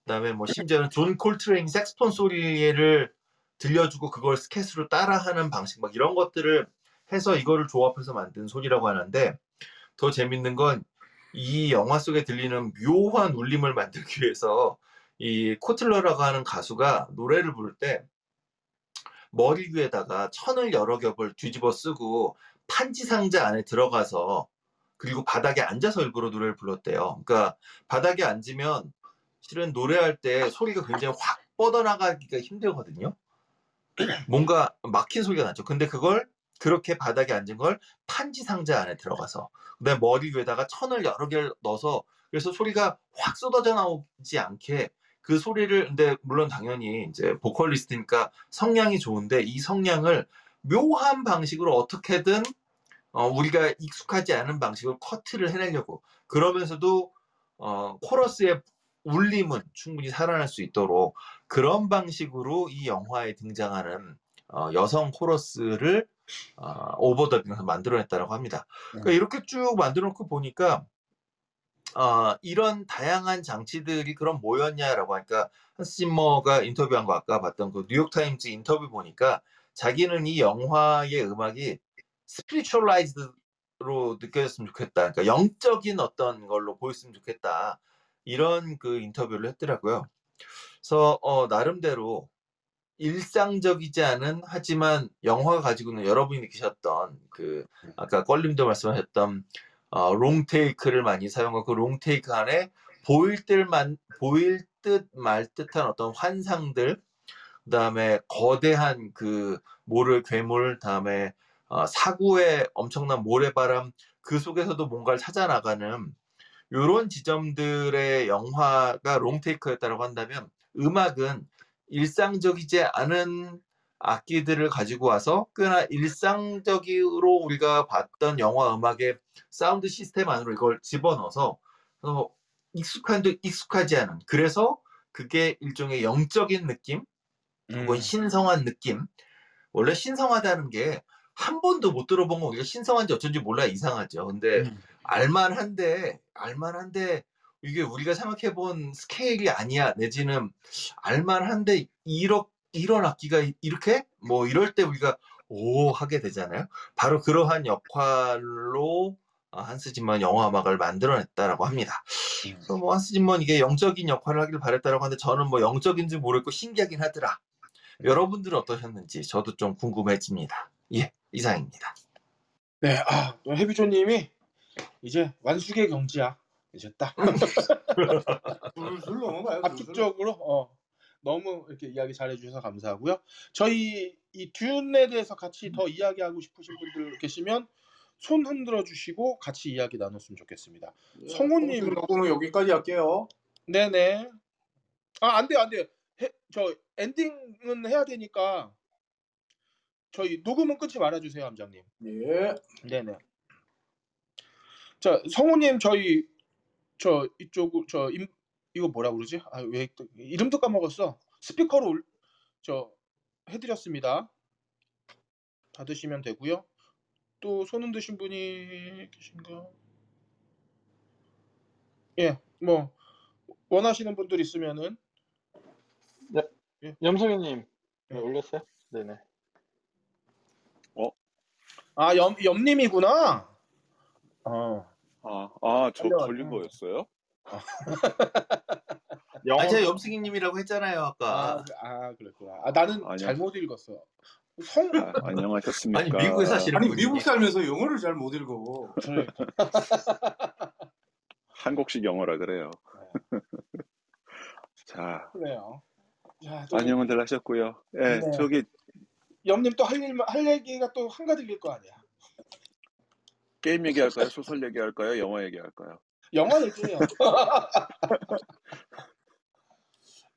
그다음에 뭐 심지어는 존 콜트레인 색소폰 소리를 들려주고 그걸 스캣으로 따라하는 방식 막 이런 것들을 해서 이거를 조합해서 만든 소리라고 하는데 더 재밌는 건 이 영화 속에 들리는 묘한 울림을 만들기 위해서 이 코틀러라고 하는 가수가 노래를 부를 때 머리 위에다가 천을 여러 겹을 뒤집어 쓰고 판지 상자 안에 들어가서 그리고 바닥에 앉아서 일부러 노래를 불렀대요. 그러니까 바닥에 앉으면 실은 노래할 때 소리가 굉장히 확 뻗어나가기가 힘들거든요. 뭔가 막힌 소리가 나죠. 근데 그걸 그렇게 바닥에 앉은 걸 판지 상자 안에 들어가서 그다음에 머리 위에다가 천을 여러 개를 넣어서 그래서 소리가 확 쏟아져 나오지 않게 그 소리를 근데 물론 당연히 이제 보컬리스트니까 성량이 좋은데 이 성량을 묘한 방식으로 어떻게든 어, 우리가 익숙하지 않은 방식으로 커트를 해내려고 그러면서도 어, 코러스의 울림은 충분히 살아날 수 있도록 그런 방식으로 이 영화에 등장하는 어, 여성 코러스를 어, 오버더빙해서 만들어냈다고 합니다. 그러니까 이렇게 쭉 만들어놓고 보니까 어, 이런 다양한 장치들이 그럼 뭐였냐라고 하니까 한스 짐머가 인터뷰한 거 아까 봤던 그 뉴욕타임즈 인터뷰 보니까 자기는 이 영화의 음악이 spiritualize로 느껴졌으면 좋겠다. 그러니까 영적인 어떤 걸로 보였으면 좋겠다. 이런 그 인터뷰를 했더라고요. 그래서 어, 나름대로 일상적이지 않은 하지만 영화가 가지고 있는 여러분이 느끼셨던 그 아까 껄림도 말씀하셨던 어, 롱테이크를 많이 사용하고 그 롱테이크 안에 보일 듯만 보일 듯 말 듯한 어떤 환상들 그다음에 거대한 그 모를 괴물 다음에 어, 사구의 엄청난 모래바람 그 속에서도 뭔가를 찾아 나가는 요런 지점들의 영화가 롱테이크였다고 한다면 음악은 일상적이지 않은 악기들을 가지고 와서 꽤나 일상적으로 우리가 봤던 영화 음악의 사운드 시스템 안으로 이걸 집어넣어서 어, 익숙한데 익숙하지 않은 그래서 그게 일종의 영적인 느낌 혹은 음. 신성한 느낌 원래 신성하다는 게 한 번도 못 들어본 거 우리가 신성한지 어쩐지 몰라 이상하죠 근데 음. 알만한데 알만한데 이게 우리가 생각해 본 스케일이 아니야 내지는 알만한데 이런 이런 악기가 이- 이렇게 뭐 이럴 때 우리가 오 하게 되잖아요. 바로 그러한 역할로 아, 한스 짐먼 영화 음악을 만들어냈다라고 합니다. 음. 그래서 뭐 한스 짐먼 이게 영적인 역할을 하길 바랬다라고 하는데 저는 뭐 영적인지 모르겠고 신기하긴 하더라. 여러분들은 어떠셨는지 저도 좀 궁금해집니다. 예, 이상입니다. 네, 아, 해비조님이 이제 완숙의 경지야. 딱 술술 넘어가요. 술술. 압축적으로 어, 너무 이렇게 이야기 잘해주셔서 감사하고요. 저희 이 듀에 대해서 같이 더 이야기하고 싶으신 분들 계시면 손 흔들어 주시고 같이 이야기 나눴으면 좋겠습니다. 예, 성우님. 녹음은 여기까지 할게요. 네네. 아, 안 돼요, 안 돼요. 해, 저 엔딩은 해야 되니까 저희 녹음은 끊지 말아주세요, 함장님. 예. 네네. 자, 성우님 저희 저 이쪽 저 임, 이거 뭐라 그러지? 아, 왜 또- 이름도 까먹었어. 스피커로 올, 저 해드렸습니다. 닫으시면 되고요. 또 손 흔 드신 분이 계신가? 예, 뭐 원하시는 분들 있으면은 네, 네. 올렸어요? 네네. 아, 염 염님이구나. 어. 아, 아, 저 달려왔네. 걸린 거였어요? 영어 아, 제가 염승희님이라고 했잖아요 아까. 아, 아 그랬구나. 아, 나는 아니야. 잘못 읽었어. 성 아, 안녕하셨습니까? 아니 미국에 사시는 아니 분이 미국 살면서 영어를 잘 못 읽어. 한국식 영어라 그래요. 네. 자, 그래요. 야, 또 안녕은들 하셨고요. 예, 네. 저기 염님 또 할 일만 할 얘기가 또 한가득일 거 아니야. 게임 얘기할까요? 소설 얘기할까요? 영화 얘기할까요? 영화 얘기해요.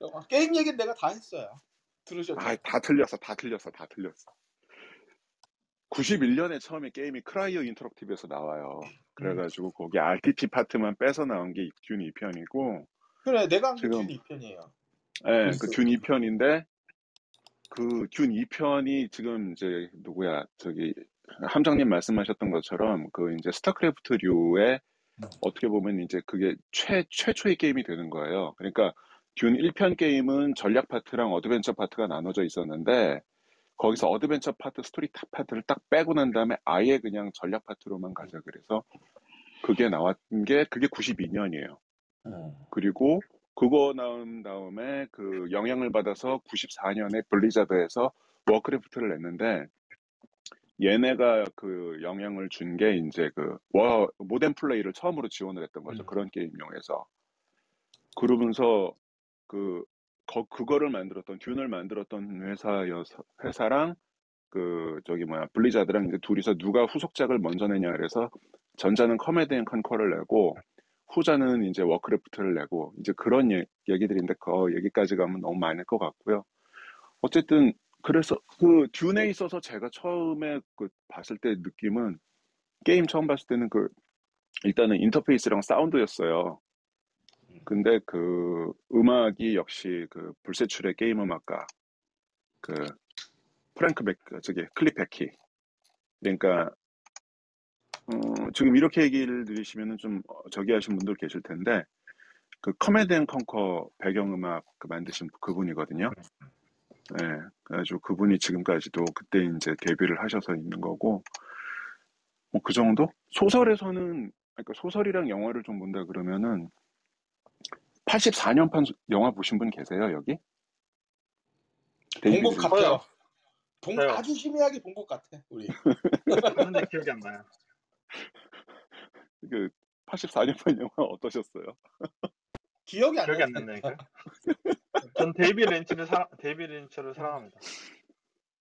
영화. 게임 얘기는 내가 다 했어요. 들으셨죠? 아, 다 틀렸어, 다 틀렸어, 다 틀렸어. 91년에 처음에 게임이 크라이오 인터랙티브에서 나와요. 그래가지고 거기 RTS 파트만 빼서 나온 게 듄 2편이고, 그래, 내가 한게 준 2편이에요. 예, 있어. 그듄 2편인데, 그듄 2편이 지금 이제 누구야, 저기 함장님 말씀하셨던 것처럼 그 이제 스타크래프트류의 어떻게 보면 이제 그게 최 최초의 게임이 되는 거예요. 그러니까 듄 1편 게임은 전략 파트랑 어드벤처 파트가 나눠져 있었는데 거기서 어드벤처 파트, 스토리 타 파트를 딱 빼고 난 다음에 아예 그냥 전략 파트로만 가자 그래서 그게 나왔던 게 그게 92년이에요. 그리고 그거 나온 다음에 그 영향을 받아서 94년에 블리자드에서 워크래프트를 냈는데 얘네가 그 영향을 준 게 이제 그 워, 모뎀 플레이를 처음으로 지원을 했던 거죠. 음. 그런 게임류에서. 그러면서 그 거, 그거를 만들었던 듄을 만들었던 회사여서 회사랑 그 저기 뭐야 블리자드랑 이제 둘이서 누가 후속작을 먼저 내냐 그래서 전자는 커맨드 앤 컨커를 내고 후자는 이제 워크래프트를 내고 이제 그런 얘, 얘기들인데 그 얘기까지 가면 너무 많을 것 같고요. 어쨌든 그래서 그 듄에 있어서 제가 처음에 그 봤을 때 느낌은 게임 처음 봤을 때는 그 일단은 인터페이스랑 사운드였어요. 근데 그 음악이 역시 그 불세출의 게임 음악가 그 프랭크 백 저기 클레파키 그러니까 어, 지금 이렇게 얘기를 들으시면은 좀 어, 저기 하신 분들 계실 텐데 그 커맨드 앤 컨커 배경음악 그 만드신 그분이거든요. 예, 그래가지고 그분이 지금까지도 그때 이제 데뷔를 하셔서 있는 거고, 뭐 그 정도? 소설에서는, 그러니까 소설이랑 영화를 좀 본다 그러면은, 84년판 영화 보신 분 계세요, 여기? 본 데이비드 것 린치. 같아요. 본, 저요. 아주 희미하게 본 것 같아, 우리. 하는데 기억이 안 나요. 그 84년판 영화 어떠셨어요? 기억이 안 기억이 안 나네. 난다니까요. 전 데이비 린치를 사 데이비 린치를 사랑합니다.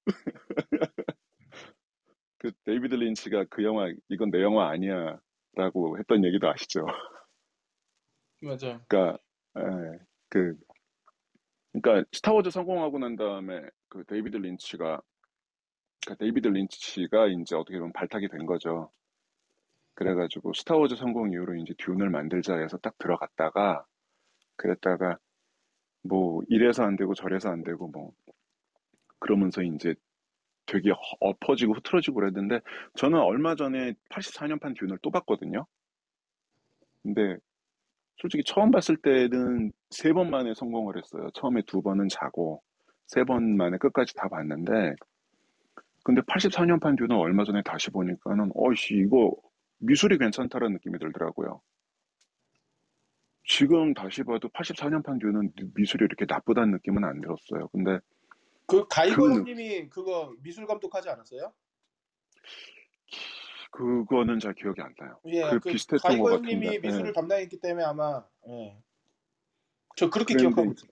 그 데이비드 린치가 그 영화, 이건 내 영화 아니야. 라고 했던 얘기도 아시죠? 맞아요. 그러니까 예, 그 그러니까 스타워즈 성공하고 난 다음에 그 데이비드 린치가 그러니까 데이비드 린치가 이제 어떻게 보면 발탁이 된 거죠. 그래가지고 스타워즈 성공 이후로 이제 듄을 만들자 해서 딱 들어갔다가 그랬다가 뭐 이래서 안 되고 저래서 안 되고 뭐 그러면서 이제 되게 허- 엎어지고 흐트러지고 그랬는데 저는 얼마 전에 84년판 듄을 또 봤거든요. 근데 솔직히 처음 봤을 때는 세 번 만에 성공을 했어요. 처음에 두 번은 자고 세 번 만에 끝까지 다 봤는데 근데 84년판 듀는 얼마 전에 다시 보니까는 어이씨 이거 미술이 괜찮다라는 느낌이 들더라고요. 지금 다시 봐도 84년판 듀는 미술이 이렇게 나쁘다는 느낌은 안 들었어요. 근데 그 가이거 그- 그거 미술 감독하지 않았어요? 그거는 잘 기억이 안 나요. 예, 그 그 비슷했던 가이거 것 같은데, 미술을 예. 담당했기 때문에 아마 예. 저 그렇게 그런데 기억하고 있어요.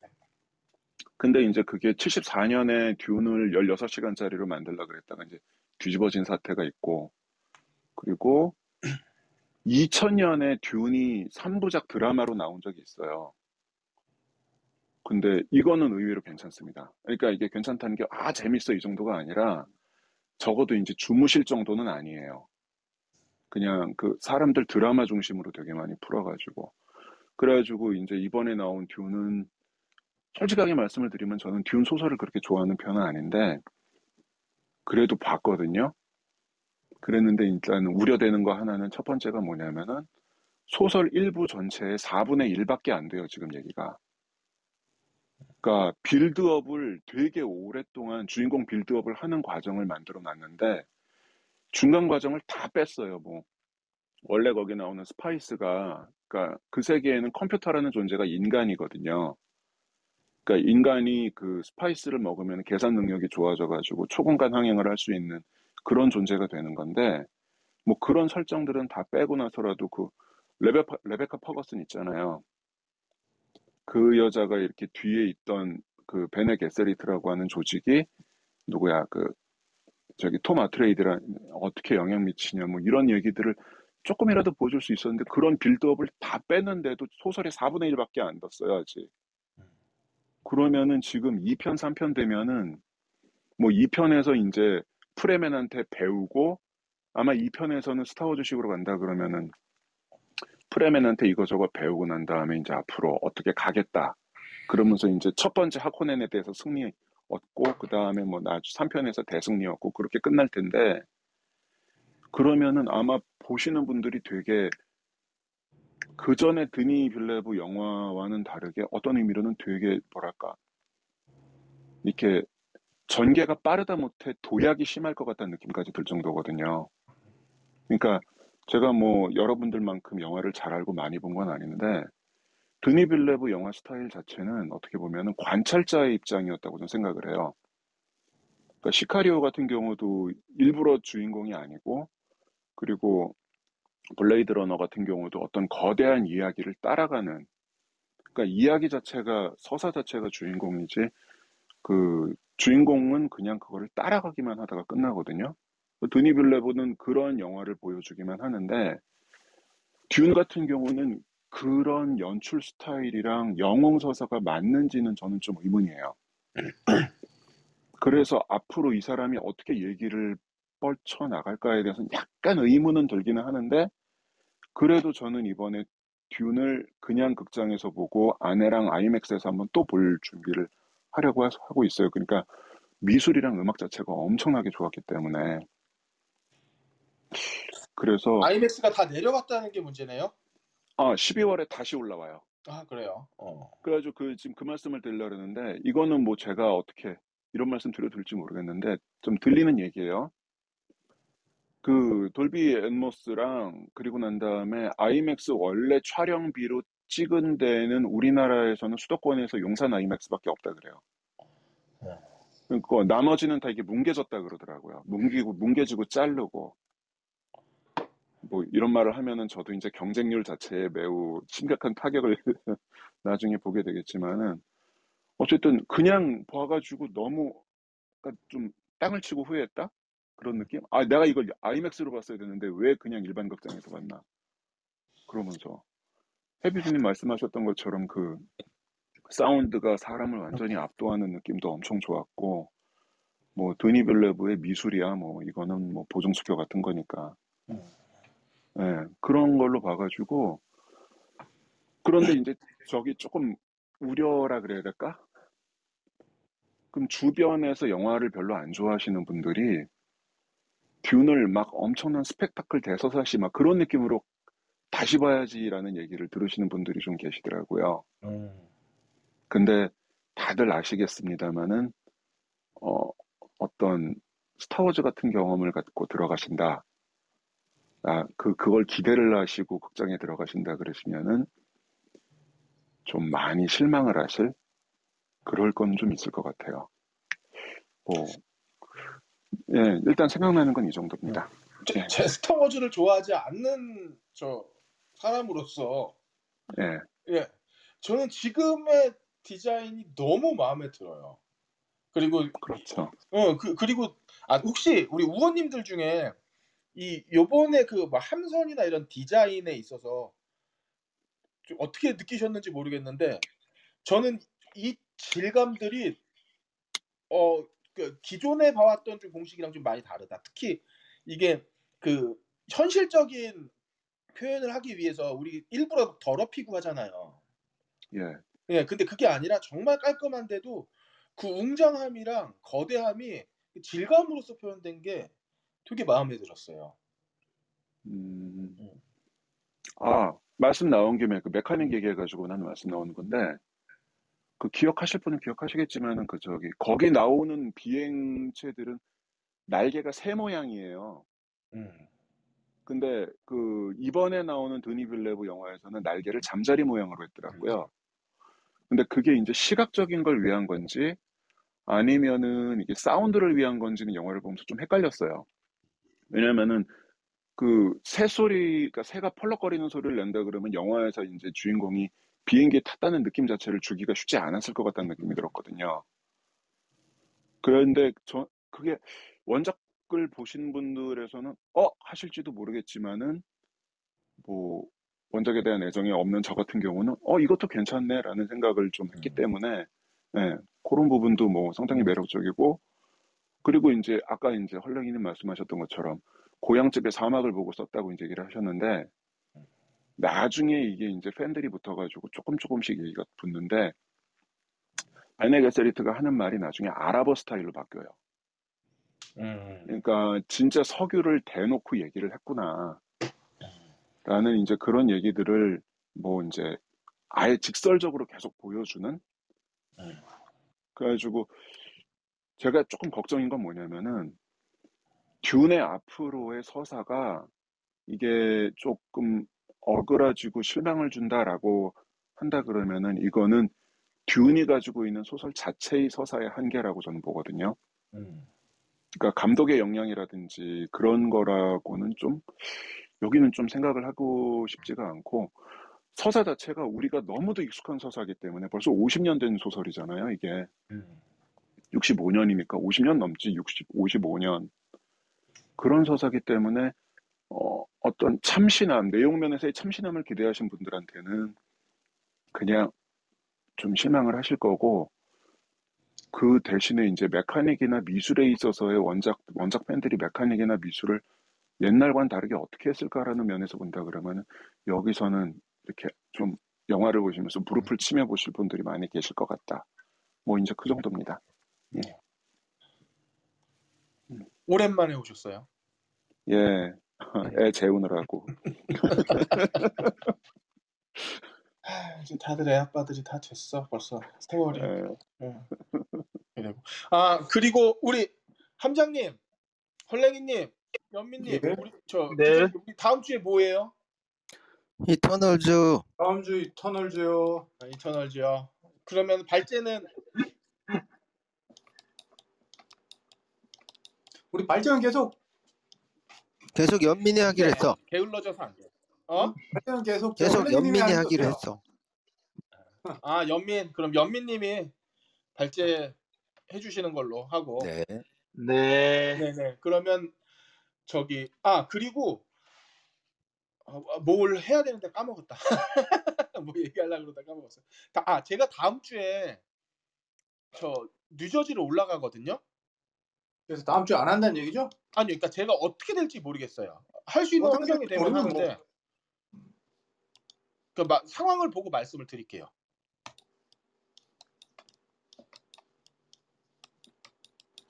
근데 이제 그게 74년에 듄을 16시간짜리로 만들려고 그랬다가 이제 뒤집어진 사태가 있고, 그리고 2000년에 듄이 3부작 드라마로 나온 적이 있어요. 근데 이거는 의외로 괜찮습니다. 그러니까 이게 괜찮다는 게, 아, 재밌어 이 정도가 아니라, 적어도 이제 주무실 정도는 아니에요. 그냥 그 사람들 드라마 중심으로 되게 많이 풀어가지고. 그래가지고 이제 이번에 나온 듄은 솔직하게 말씀을 드리면 저는 듄 소설을 그렇게 좋아하는 편은 아닌데 그래도 봤거든요. 그랬는데 일단 우려되는 거 하나는 첫 번째가 뭐냐면은 소설 1부 전체의 4분의 1밖에 안 돼요, 지금 얘기가. 그러니까 build-up을 되게 오랫동안 주인공 build-up을 하는 과정을 만들어 놨는데 중간 과정을 다 뺐어요, 뭐. 원래 거기 나오는 spice가 그러니까 그 세계에는 컴퓨터라는 존재가 인간이거든요. 그러니까 인간이 그 spice를 먹으면 계산 능력이 좋아져 가지고 초공간 항행을 할 수 있는 그런 존재가 되는 건데 뭐 그런 설정들은 다 빼고 나서라도 그 레베카, 레베카 퍼거슨 있잖아요. 그 여자가 이렇게 뒤에 있던 그 베네 게세리트라고 하는 조직이 누구야 그 저기 톰 아트레이드랑 어떻게 영향 미치냐 뭐 이런 얘기들을 조금이라도 보여줄 수 있었는데 그런 빌드업을 다 뺐는데도 소설의 4분의 1밖에 안 뒀어요 아직. 그러면은 지금 2편 3편 되면은 뭐 2편에서 이제 프레맨한테 배우고 아마 2편에서는 스타워즈식으로 간다 그러면은 프레맨한테 이거저거 배우고 난 다음에 이제 앞으로 어떻게 가겠다. 그러면서 이제 첫 번째 하코넨에 대해서 승리 얻고 그 다음에 뭐 나주 3편에서 대승리 얻고 그렇게 끝날 텐데 그러면은 아마 보시는 분들이 되게 그 전에 드니 빌레브 영화와는 다르게 어떤 의미로는 되게 뭐랄까 이렇게 전개가 빠르다 못해 도약이 심할 것 같다는 느낌까지 들 정도거든요. 그러니까 제가 뭐 여러분들만큼 영화를 잘 알고 많이 본 건 아닌데 드니 빌뇌브 영화 스타일 자체는 어떻게 보면은 관찰자의 입장이었다고 저는 생각을 해요. 그러니까 시카리오 같은 경우도 일부러 주인공이 아니고 그리고 블레이드 러너 같은 경우도 어떤 거대한 이야기를 따라가는 그러니까 이야기 자체가 서사 자체가 주인공이지 그 주인공은 그냥 그거를 따라가기만 하다가 끝나거든요. 드니 빌레브는 그런 영화를 보여주기만 하는데 듄 같은 경우는 그런 연출 스타일이랑 영웅 서사가 맞는지는 저는 좀 의문이에요. 그래서 앞으로 이 사람이 어떻게 얘기를 뻗쳐 나갈까에 대해서는 약간 의문은 들기는 하는데 그래도 저는 이번에 듄을 그냥 극장에서 보고 아내랑 아이맥스에서 한번 또 볼 준비를 하려고 하- 하고 있어요. 그러니까 미술이랑 음악 자체가 엄청나게 좋았기 때문에 그래서 아이맥스가 다 내려갔다는 게 문제네요. 아 12월에 다시 올라와요. 아 그래요. 어. 그래가지고 그 지금 그 말씀을 드리려고 그러는데 이거는 뭐 제가 어떻게 이런 말씀 드려도 될지 모르겠는데 좀 들리는 얘기예요. 그 돌비 앤모스랑 그리고 난 다음에 아이맥스 원래 촬영비로 찍은 데는 우리나라에서는 수도권에서 용산 아이맥스밖에 없다 그래요. 그러니까 나머지는 다 이게 뭉개졌다 그러더라고요. 뭉개고 뭉개지고 자르고 뭐 이런 말을 하면은 저도 이제 경쟁률 자체에 매우 심각한 타격을 나중에 보게 되겠지만은 어쨌든 그냥 봐가지고 너무 그러니까 좀 땅을 치고 후회했다 그런 느낌? 아 내가 이걸 아이맥스로 봤어야 되는데 왜 그냥 일반 극장에서 봤나? 그러면서 해비주님 말씀하셨던 것처럼 그 사운드가 사람을 완전히 압도하는 느낌도 엄청 좋았고 뭐 드니 빌레브의 미술이야 뭐 이거는 뭐 보증수표 같은 거니까 예, 그런 걸로 봐가지고 그런데 이제 저기 조금 우려라 그래야 될까? 그럼 주변에서 영화를 별로 안 좋아하시는 분들이 듄을 막 엄청난 스펙타클 대서사시 막 그런 느낌으로 다시 봐야지라는 얘기를 들으시는 분들이 좀 계시더라고요. 음. 근데 다들 아시겠습니다만은 어, 어떤 스타워즈 같은 경험을 갖고 들어가신다. 아, 그, 그걸 기대를 하시고 극장에 들어가신다 그러시면은 좀 많이 실망을 하실 그럴 건 좀 있을 것 같아요. 뭐, 예, 일단 생각나는 건 이 정도입니다. 제, 예. 제 스타워즈를 좋아하지 않는 저 사람으로서 예, 예 저는 지금의 디자인이 너무 마음에 들어요. 그리고 그렇죠. 어 그, 그리고 아 혹시 우리 우원님들 중에 이 요번에 그뭐 함선이나 이런 디자인에 있어서 좀 어떻게 느끼셨는지 모르겠는데 저는 이 질감들이 어 그 기존에 봐왔던 좀 공식이랑 좀 많이 다르다. 특히 이게 그 현실적인 표현을 하기 위해서 우리 일부러 더럽히고 하잖아요. 예, 예, 근데 그게 아니라 정말 깔끔한데도 그 웅장함이랑 거대함이 질감으로서 표현된 게 되게 마음에 들었어요. 음, 아, 말씀 나온 김에 그 메카닉 얘기해가지고 나는 말씀 나오는 건데, 그 기억하실 분은 기억하시겠지만은 그 저기, 거기 나오는 비행체들은 날개가 새 모양이에요. 음. 근데 그 이번에 나오는 드니 빌레브 영화에서는 날개를 잠자리 모양으로 했더라고요. 근데 그게 이제 시각적인 걸 위한 건지 아니면은 이게 사운드를 위한 건지는 영화를 보면서 좀 헷갈렸어요. 왜냐면은 그 새 소리, 그러니까 새가 펄럭거리는 소리를 낸다 그러면 영화에서 이제 주인공이 비행기에 탔다는 느낌 자체를 주기가 쉽지 않았을 것 같다는 느낌이 들었거든요. 그런데 저 그게 원작 을 보신 분들에서는 어? 하실지도 모르겠지만은 뭐 원작에 대한 애정이 없는 저 같은 경우는 어? 이것도 괜찮네라는 생각을 좀 했기 때문에 예, 그런 부분도 뭐 상당히 매력적이고 그리고 이제 아까 이제 헐랭이님 말씀하셨던 것처럼 고향집에 사막을 보고 썼다고 이제 얘기를 하셨는데 나중에 이게 이제 팬들이 붙어가지고 조금 조금씩 얘기가 붙는데 발네 게세리트가 하는 말이 나중에 아랍어 스타일로 바뀌어요. 음. 그러니까 진짜 석유를 대놓고 얘기를 했구나. 라는 이제 그런 얘기들을 뭐 이제 아예 직설적으로 계속 보여주는 음. 그래가지고 제가 조금 걱정인 건 뭐냐면은 듀의 앞으로의 서사가 이게 조금 어그러지고 실망을 준다라고 한다 그러면은 이거는 듀이 가지고 있는 소설 자체의 서사의 한계라고 저는 보거든요. 음. 그러니까 감독의 역량이라든지 그런 거라고는 좀 여기는 좀 생각을 하고 싶지가 않고 서사 자체가 우리가 너무도 익숙한 서사이기 때문에 벌써 50년 된 소설이잖아요, 이게. 음. 65년이니까 50년 넘지 60, 55년 그런 서사기 때문에 어, 어떤 참신함 내용 면에서의 참신함을 기대하신 분들한테는 그냥 좀 실망을 하실 거고 그 대신에 이제 메카닉이나 미술에 있어서의 원작 원작 팬들이 메카닉이나 미술을 옛날과는 다르게 어떻게 했을까라는 면에서 본다 그러면 여기서는 이렇게 좀 영화를 보시면서 무릎을 치며 보실 분들이 많이 계실 것 같다. 뭐 이제 그 정도입니다. 오랜만에 오셨어요. 예, 애 재우느라고. 아, 이제 다들 애 아빠들이 다 됐어 벌써 세월이. 예. 응. 이러고. 아 그리고 우리 함장님, 헐랭이님, 연민님, 예. 우리 저 네. 우리 다음 주에 뭐예요? 이터널즈 다음 주 터널즈요. 아, 이터널즈요. 그러면 발제는 우리 발전 계속 계속 연민이 하기로 했어. 게을러져서 안 돼. 어? 발전 계속 저 계속 연민이 하기로? 했어. 아 연민 그럼 연민님이 발제 해주시는 걸로 하고. 네. 네. 네네. 그러면 저기 아 그리고 어, 뭘 해야 되는데 까먹었다. 뭐 얘기하려고 그러다 까먹었어. 다, 아 제가 다음 주에 저 뉴저지로 올라가거든요. 그래서 다음 주에 안 한다는 얘기죠? 아니 그러니까 제가 어떻게 될지 모르겠어요. 할 수 있는 환경이 되면 뭐. 하는데 그 마- 상황을 보고 말씀을 드릴게요.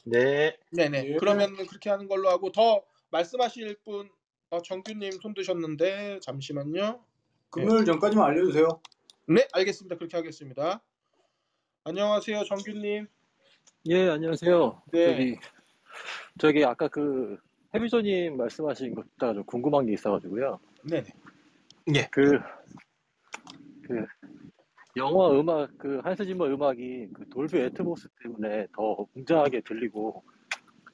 네. 네네. 예. 그러면 그렇게 하는 걸로 하고 더 말씀하실 분 어, 정규님 손 드셨는데 잠시만요. 금요일 전까지만 알려주세요. 네, 알겠습니다. 그렇게 하겠습니다. 안녕하세요, 정규님. 예, 안녕하세요. 네. 저기, 저기 아까 그 해비조님 말씀하신 것 듣다가 좀 궁금한 게 있어가지고요. 네네. 그, 그 영화 음악, 그 한스 짐머 음악이 그 돌비 애트모스 때문에 더 웅장하게 들리고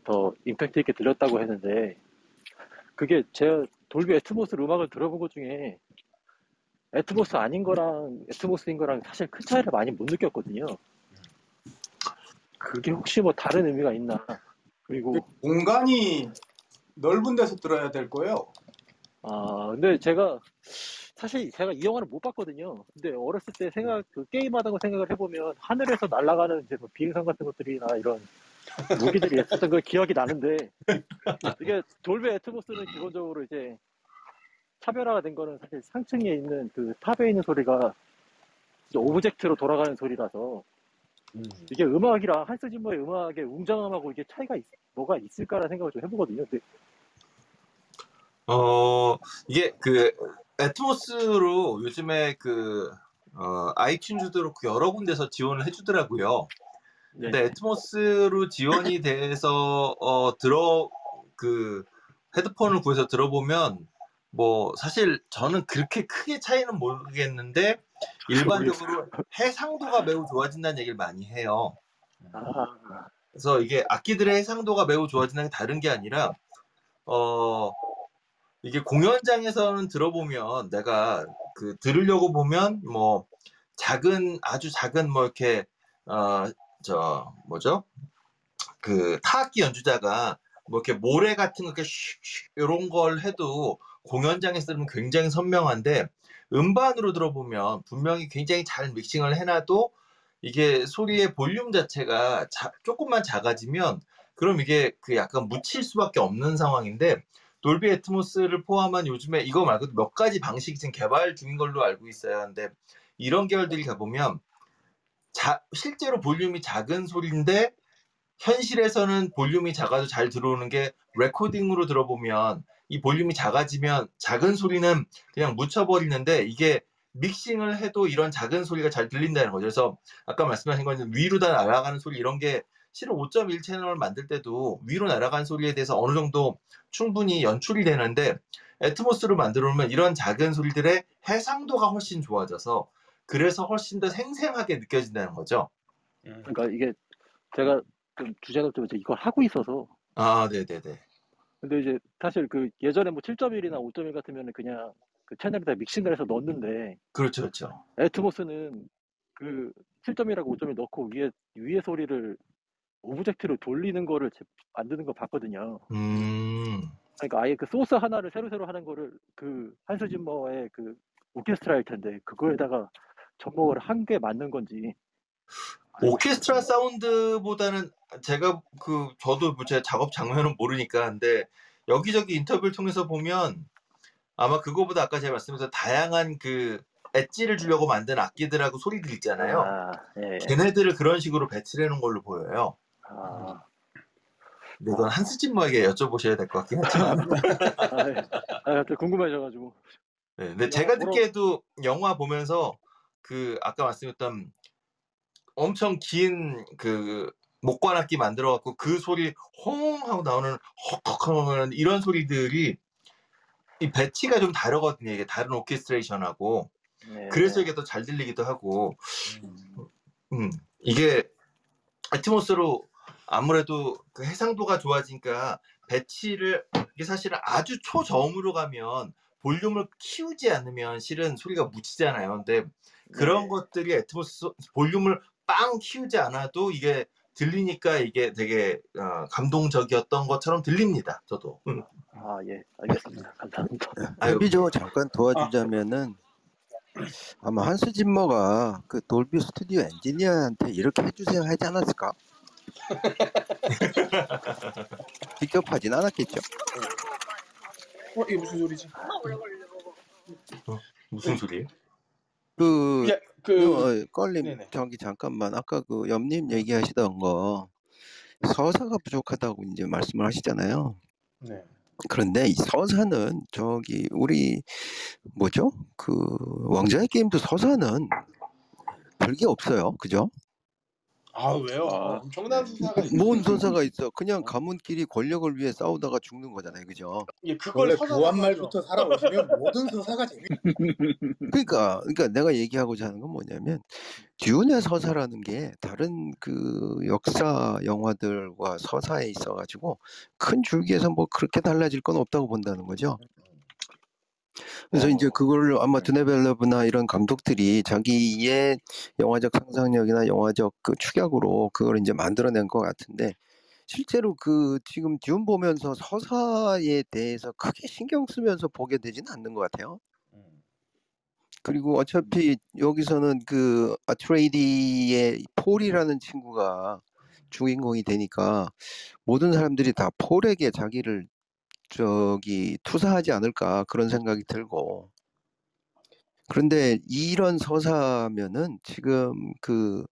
더 임팩트 있게 들렸다고 했는데 그게 제가 돌비 애트모스 음악을 들어본 것 중에 애트모스 아닌 거랑 애트모스인 거랑 사실 큰 차이를 많이 못 느꼈거든요. 그게 혹시 뭐 다른 의미가 있나? 그리고 공간이 넓은 데서 들어야 될 거예요. 아, 근데 제가 사실 제가 이 영화를 못 봤거든요. 근데 어렸을 때 생각 그 게임하던 거 생각을 해보면 하늘에서 날아가는 이제 뭐 비행선 같은 것들이나 이런 무기들이 있었던 걸 기억이 나는데 이게 돌비 애트모스는 기본적으로 이제 차별화가 된 거는 사실 상층에 있는 그 탑에 있는 소리가 object로 돌아가는 소리라서 이게 음악이랑 한스 짐머의 음악의 웅장함하고 이게 차이가 있- 뭐가 있을까라는 생각을 좀 해보거든요. 근데 어, 이게 그 애트모스로 요즘에 그 어, 아이튠즈도 그렇고 여러 군데서 지원을 해주더라고요. 근데 네. 애트모스로 지원이 돼서 어, 들어 그 헤드폰을 구해서 들어보면 뭐 사실 저는 그렇게 크게 차이는 모르겠는데 일반적으로 해상도가 매우 좋아진다는 얘기를 많이 해요. 아, 그래서 이게 악기들의 해상도가 매우 좋아진다는 게 다른 게 아니라 어 이게 공연장에서는 들어보면 내가 그 들으려고 보면 뭐 작은 아주 작은 뭐 이렇게 어 저 뭐죠? 그 타악기 연주자가 뭐 이렇게 모래 같은 거 이렇게 슉슉 이런 걸 해도 공연장에서 들으면 굉장히 선명한데 음반으로 들어보면 분명히 굉장히 잘 믹싱을 해놔도 이게 소리의 볼륨 자체가 자- 조금만 작아지면 그럼 이게 그 약간 묻힐 수밖에 없는 상황인데 돌비 애트모스를 포함한 요즘에 이거 말고도 몇 가지 방식이 지금 개발 중인 걸로 알고 있어요. 근데 이런 계열들이 가보면 자, 실제로 볼륨이 작은 소리인데 현실에서는 볼륨이 작아도 잘 들어오는 게 레코딩으로 들어보면 이 볼륨이 작아지면 작은 소리는 그냥 묻혀버리는데 이게 믹싱을 해도 이런 작은 소리가 잘 들린다는 거죠. 그래서 아까 말씀하신 건 위로 다 날아가는 소리 이런 게 실은 5.1 채널을 만들 때도 위로 날아가는 소리에 대해서 어느 정도 충분히 연출이 되는데 애트모스를 만들어 놓으면 이런 작은 소리들의 해상도가 훨씬 좋아져서 그래서 훨씬 더 생생하게 느껴진다는 거죠. 음. 그러니까 이게 제가 좀 주제가 좀 이제 이걸 하고 있어서 아, 네 네 네. 근데 이제 사실 그 예전에 뭐 7.1이나 5.1 같으면은 그냥 그 채널에다 믹싱을 해서 넣었는데 그렇죠, 그렇죠. 애트모스는 그 7.1하고 5.1 넣고 위에 위에 소리를 object로 돌리는 거를 제- 만드는 거 봤거든요. 음, 그러니까 아예 그 소스 하나를 새로 새로 하는 거를 그 한스 짐머의 그 오케스트라일 텐데 그거에다가 접목을 한 게 맞는 건지 오케스트라. 사운드보다는 제가 그 저도 뭐제 작업 장면은 모르니까 근데 여기저기 인터뷰를 통해서 보면 아마 그거보다 아까 제가 말씀드린 다양한 그 엣지를 주려고 만든 악기들하고 소리들 있잖아요. 아, 예. 걔네들을 그런 식으로 배치해 놓은 걸로 보여요. 아, 근데 이건 한스 짐머에게 여쭤보셔야 될 것 같긴 하지만. 아, 예. 아, 갑자기 궁금해져가지고. 네, 근데 제가 보러- 듣기에도 영화 보면서 그 아까 말씀드렸던 엄청 긴 그 목관악기 만들어 갖고 그 소리 홍 하고 나오는 헉헉 하는 이런 소리들이 이 배치가 좀 다르거든요. 이게 다른 오케스트레이션하고 예. 그래서 이게 더 잘 들리기도 하고 음, 이게 애트모스로 아무래도 그 해상도가 좋아지니까 배치를 이게 사실은 아주 초저음으로 가면 볼륨을 키우지 않으면 실은 소리가 묻히잖아요. 근데 그런 네. 것들이 애트모스 소- 볼륨을 빵 키우지 않아도 이게 들리니까 이게 되게 어, 감동적이었던 것처럼 들립니다. 저도. 음. 아, 예. 알겠습니다. 감사합니다. 아유, 데비 저 잠깐 도와주자면은 아마 한스 짐머가 그 돌비 스튜디오 엔지니어한테 이렇게 해주세요 하지 않았을까? 직접 하진 않았겠죠. 어 이게 무슨 소리지? 무슨 소리예요? 그, 예, 그그 어, 껄림 네네. 저기 잠깐만 아까 그 염님 얘기하시던 거 서사가 부족하다고 이제 말씀을 하시잖아요. 네. 그런데 이 서사는 저기 우리 뭐죠? 그 왕자의 게임도 서사는 별게 없어요. 그죠? 아 왜요? 아. 엄청난 수사가 있뭔 서사가 있어? 그냥 가문끼리 권력을 위해 싸우다가 죽는 거잖아요. 그죠? 예, 그걸 원래 구한 하죠. 말부터 살아오시면 모든 서사가 재밌. 그러니까 그러니까 내가 얘기하고자 하는 건 뭐냐면 듀운의 서사라는 게 다른 그 역사 영화들과 서사에 있어 가지고 큰 줄기에서 뭐 그렇게 달라질 건 없다고 본다는 거죠. 그래서 이제 어. 그걸 아마 네. 드네벨러브나 이런 감독들이 자기의 영화적 상상력이나 영화적 그 축약으로 그걸 이제 만들어낸 것 같은데 실제로 그 지금 듀운 보면서 서사에 대해서 크게 신경 쓰면서 보게 되지는 않는 것 같아요. 음. 그리고 어차피 여기서는 그 아트레이디의 폴이라는 친구가 주인공이 되니까 모든 사람들이 다 폴에게 자기를 저기 투사하지 않을까 그런 생각이 들고 그런데 이런 서사면은 지금 그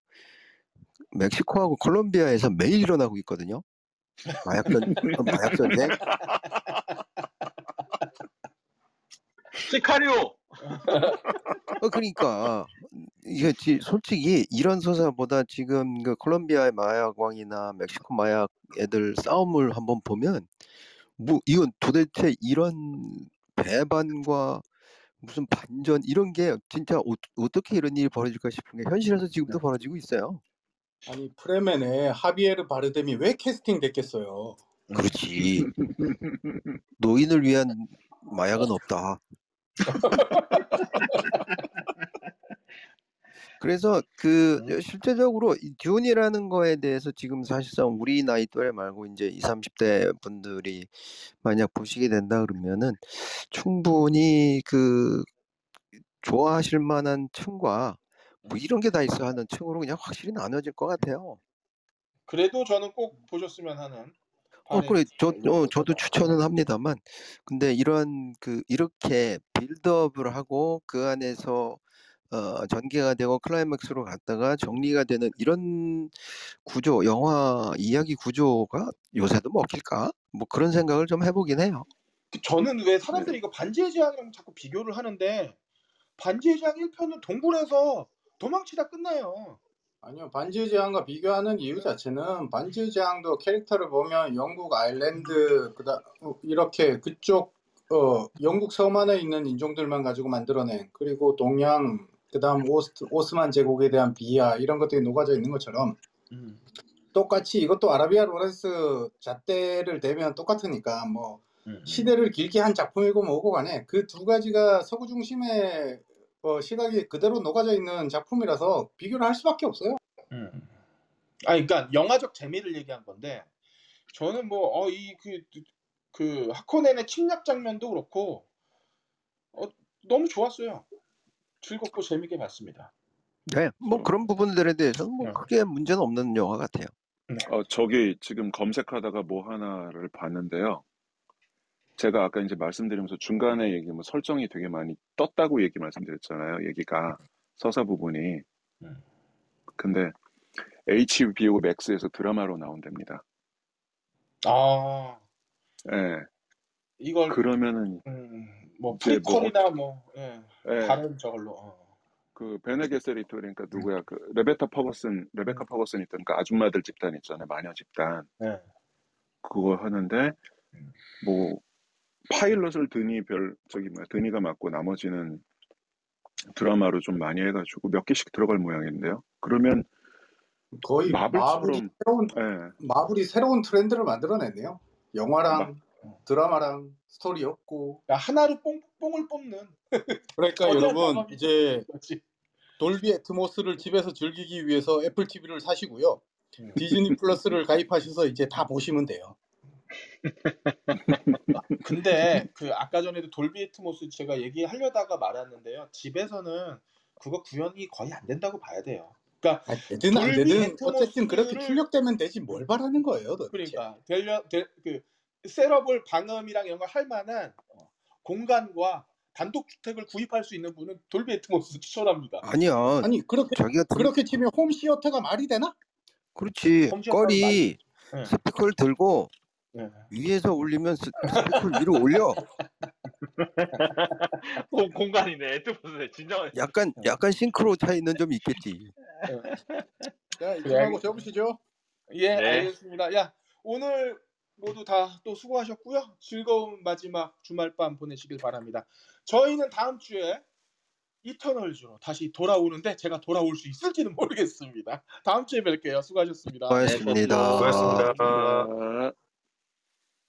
멕시코하고 콜롬비아에서 매일 일어나고 있거든요. 마약 전 마약 전쟁. 시카리오. 어, 그러니까 이게 지- 솔직히 이런 서사보다 지금 그 콜롬비아의 마약 왕이나 멕시코 마약 애들 싸움을 한번 보면 뭐 이건 도대체 이런 배반과 무슨 반전 이런 게 진짜 어, 어떻게 이런 일이 벌어질까 싶은 게 현실에서 지금도 네. 벌어지고 있어요. 아니 프레멘에 하비에르 바르뎀이 왜 캐스팅 됐겠어요? 그렇지. 노인을 위한 마약은 없다. 그래서 그 음. 실제적으로 이 듄이라는 거에 대해서 지금 사실상 우리 나이 또래 말고 이제 20, 30대 분들이 만약 보시게 된다 그러면은 충분히 그 좋아하실 만한 층과 뭐 이런 게 다 있어 하는 층으로 그냥 확실히 나눠질 것 같아요. 그래도 저는 꼭 보셨으면 하는 어 바람이 그래 저 있습니다. 어, 저도 추천은 합니다만 근데 이런 그 이렇게 빌드업을 하고 그 안에서 어 전개가 되고 클라이맥스로 갔다가 정리가 되는 이런 구조 영화 이야기 구조가 요새도 먹힐까? 뭐 그런 생각을 좀 해보긴 해요. 그 저는 왜 네. 사람들이 이거 반지의 제왕이랑 자꾸 비교를 하는데 반지의 제왕 1편은 동굴에서 도망치다 끝나요. 아니요 반지의 제왕과 비교하는 이유 자체는 반지의 제왕도 캐릭터를 보면 영국 아일랜드 그다 어, 이렇게 그쪽 어 영국 섬 안에 있는 인종들만 가지고 만들어낸 그리고 동양 그다음 오스, 오스만 제국에 대한 비하 이런 것들이 녹아져 있는 것처럼 음. 똑같이 이것도 아라비아 로렌스 잣대를 대면 똑같으니까 뭐 음. 시대를 길게 한 작품이고 뭐고 간에 그 두 가지가 서구 중심의 어, 시각이 그대로 녹아져 있는 작품이라서 비교를 할 수밖에 없어요. 음. 아, 그러니까 영화적 재미를 얘기한 건데 저는 뭐 어 이그그 하코넨의 침략 장면도 그렇고 어, 너무 좋았어요. 즐겁고 재밌게 봤습니다. 네, 뭐 그런 부분들에 대해서는 뭐 네. 크게 문제는 없는 영화 같아요. 어, 저기 지금 검색하다가 뭐 하나를 봤는데요. 제가 아까 이제 말씀드리면서 중간에 얘기 뭐 설정이 되게 많이 떴다고 얘기 말씀드렸잖아요. 얘기가 서사 부분이. 음. 근데 HBO Max에서 드라마로 나온답니다. 아, 예. 이걸 그러면은 음, 뭐 이제 뭐뭐 예, 예. 다른 저걸로 어. 그 베네게세리토 그러니까 누구야? 그 레베카 퍼거슨, 레베카 퍼거슨 있던 그 아줌마들 집단 있잖아요. 마녀 집단. 예. 그거 하는데 뭐 파일럿을 드니 빌 저기 뭐야 드니가 맡고 나머지는 드라마로 좀 많이 해가지고 몇 개씩 들어갈 모양인데요. 그러면 거의 마블이 마블처럼 새로운 예, 마블이 새로운 트렌드를 만들어냈네요. 영화랑 드라마랑 스토리 없고 그러니까 하나로 뽕, 뽕을 뽑는 그러니까 여러분 이제 거지. 돌비 애트모스를 집에서 즐기기 위해서 애플 TV를 사시고요. 음. 디즈니 플러스를 가입하셔서 이제 다 보시면 돼요. 근데 그 아까 전에도 돌비 애트모스 제가 얘기하려다가 말았는데요. 집에서는 그거 구현이 거의 안 된다고 봐야 돼요. 그러니까 아, 되든 안 돌비 되든 어쨌든 그렇게 출력되면 되지 뭘 바라는 거예요, 도대체. 그러니까 되려 되, 그 setup을 방음이랑 이런 걸 할 만한 어, 공간과 단독 주택을 구입할 수 있는 분은 돌비 애트모스 추천합니다. 아니야, 아니 그렇게 자기가 들, 그렇게 치면 홈 시어터가 말이 되나? 그렇지 꺼리 예. 스피커를 들고 예. 위에서 올리면 스, 스피커를 위로 올려. 공, 공간이네. 애트모스에 진정한 약간 약간 싱크로 차이는 좀 있겠지. 자 그래, 이쯤하고 접으시죠. 예, 네. 알겠습니다. 야, 오늘 모두 다 또 수고하셨고요. 즐거운 마지막 주말 밤 보내시길 바랍니다. 저희는 다음 주에 이터널즈로 다시 돌아오는데 제가 돌아올 수 있을지는 모르겠습니다. 다음 주에 뵐게요. 수고하셨습니다. 고맙습니다. 수고하셨습니다. 아,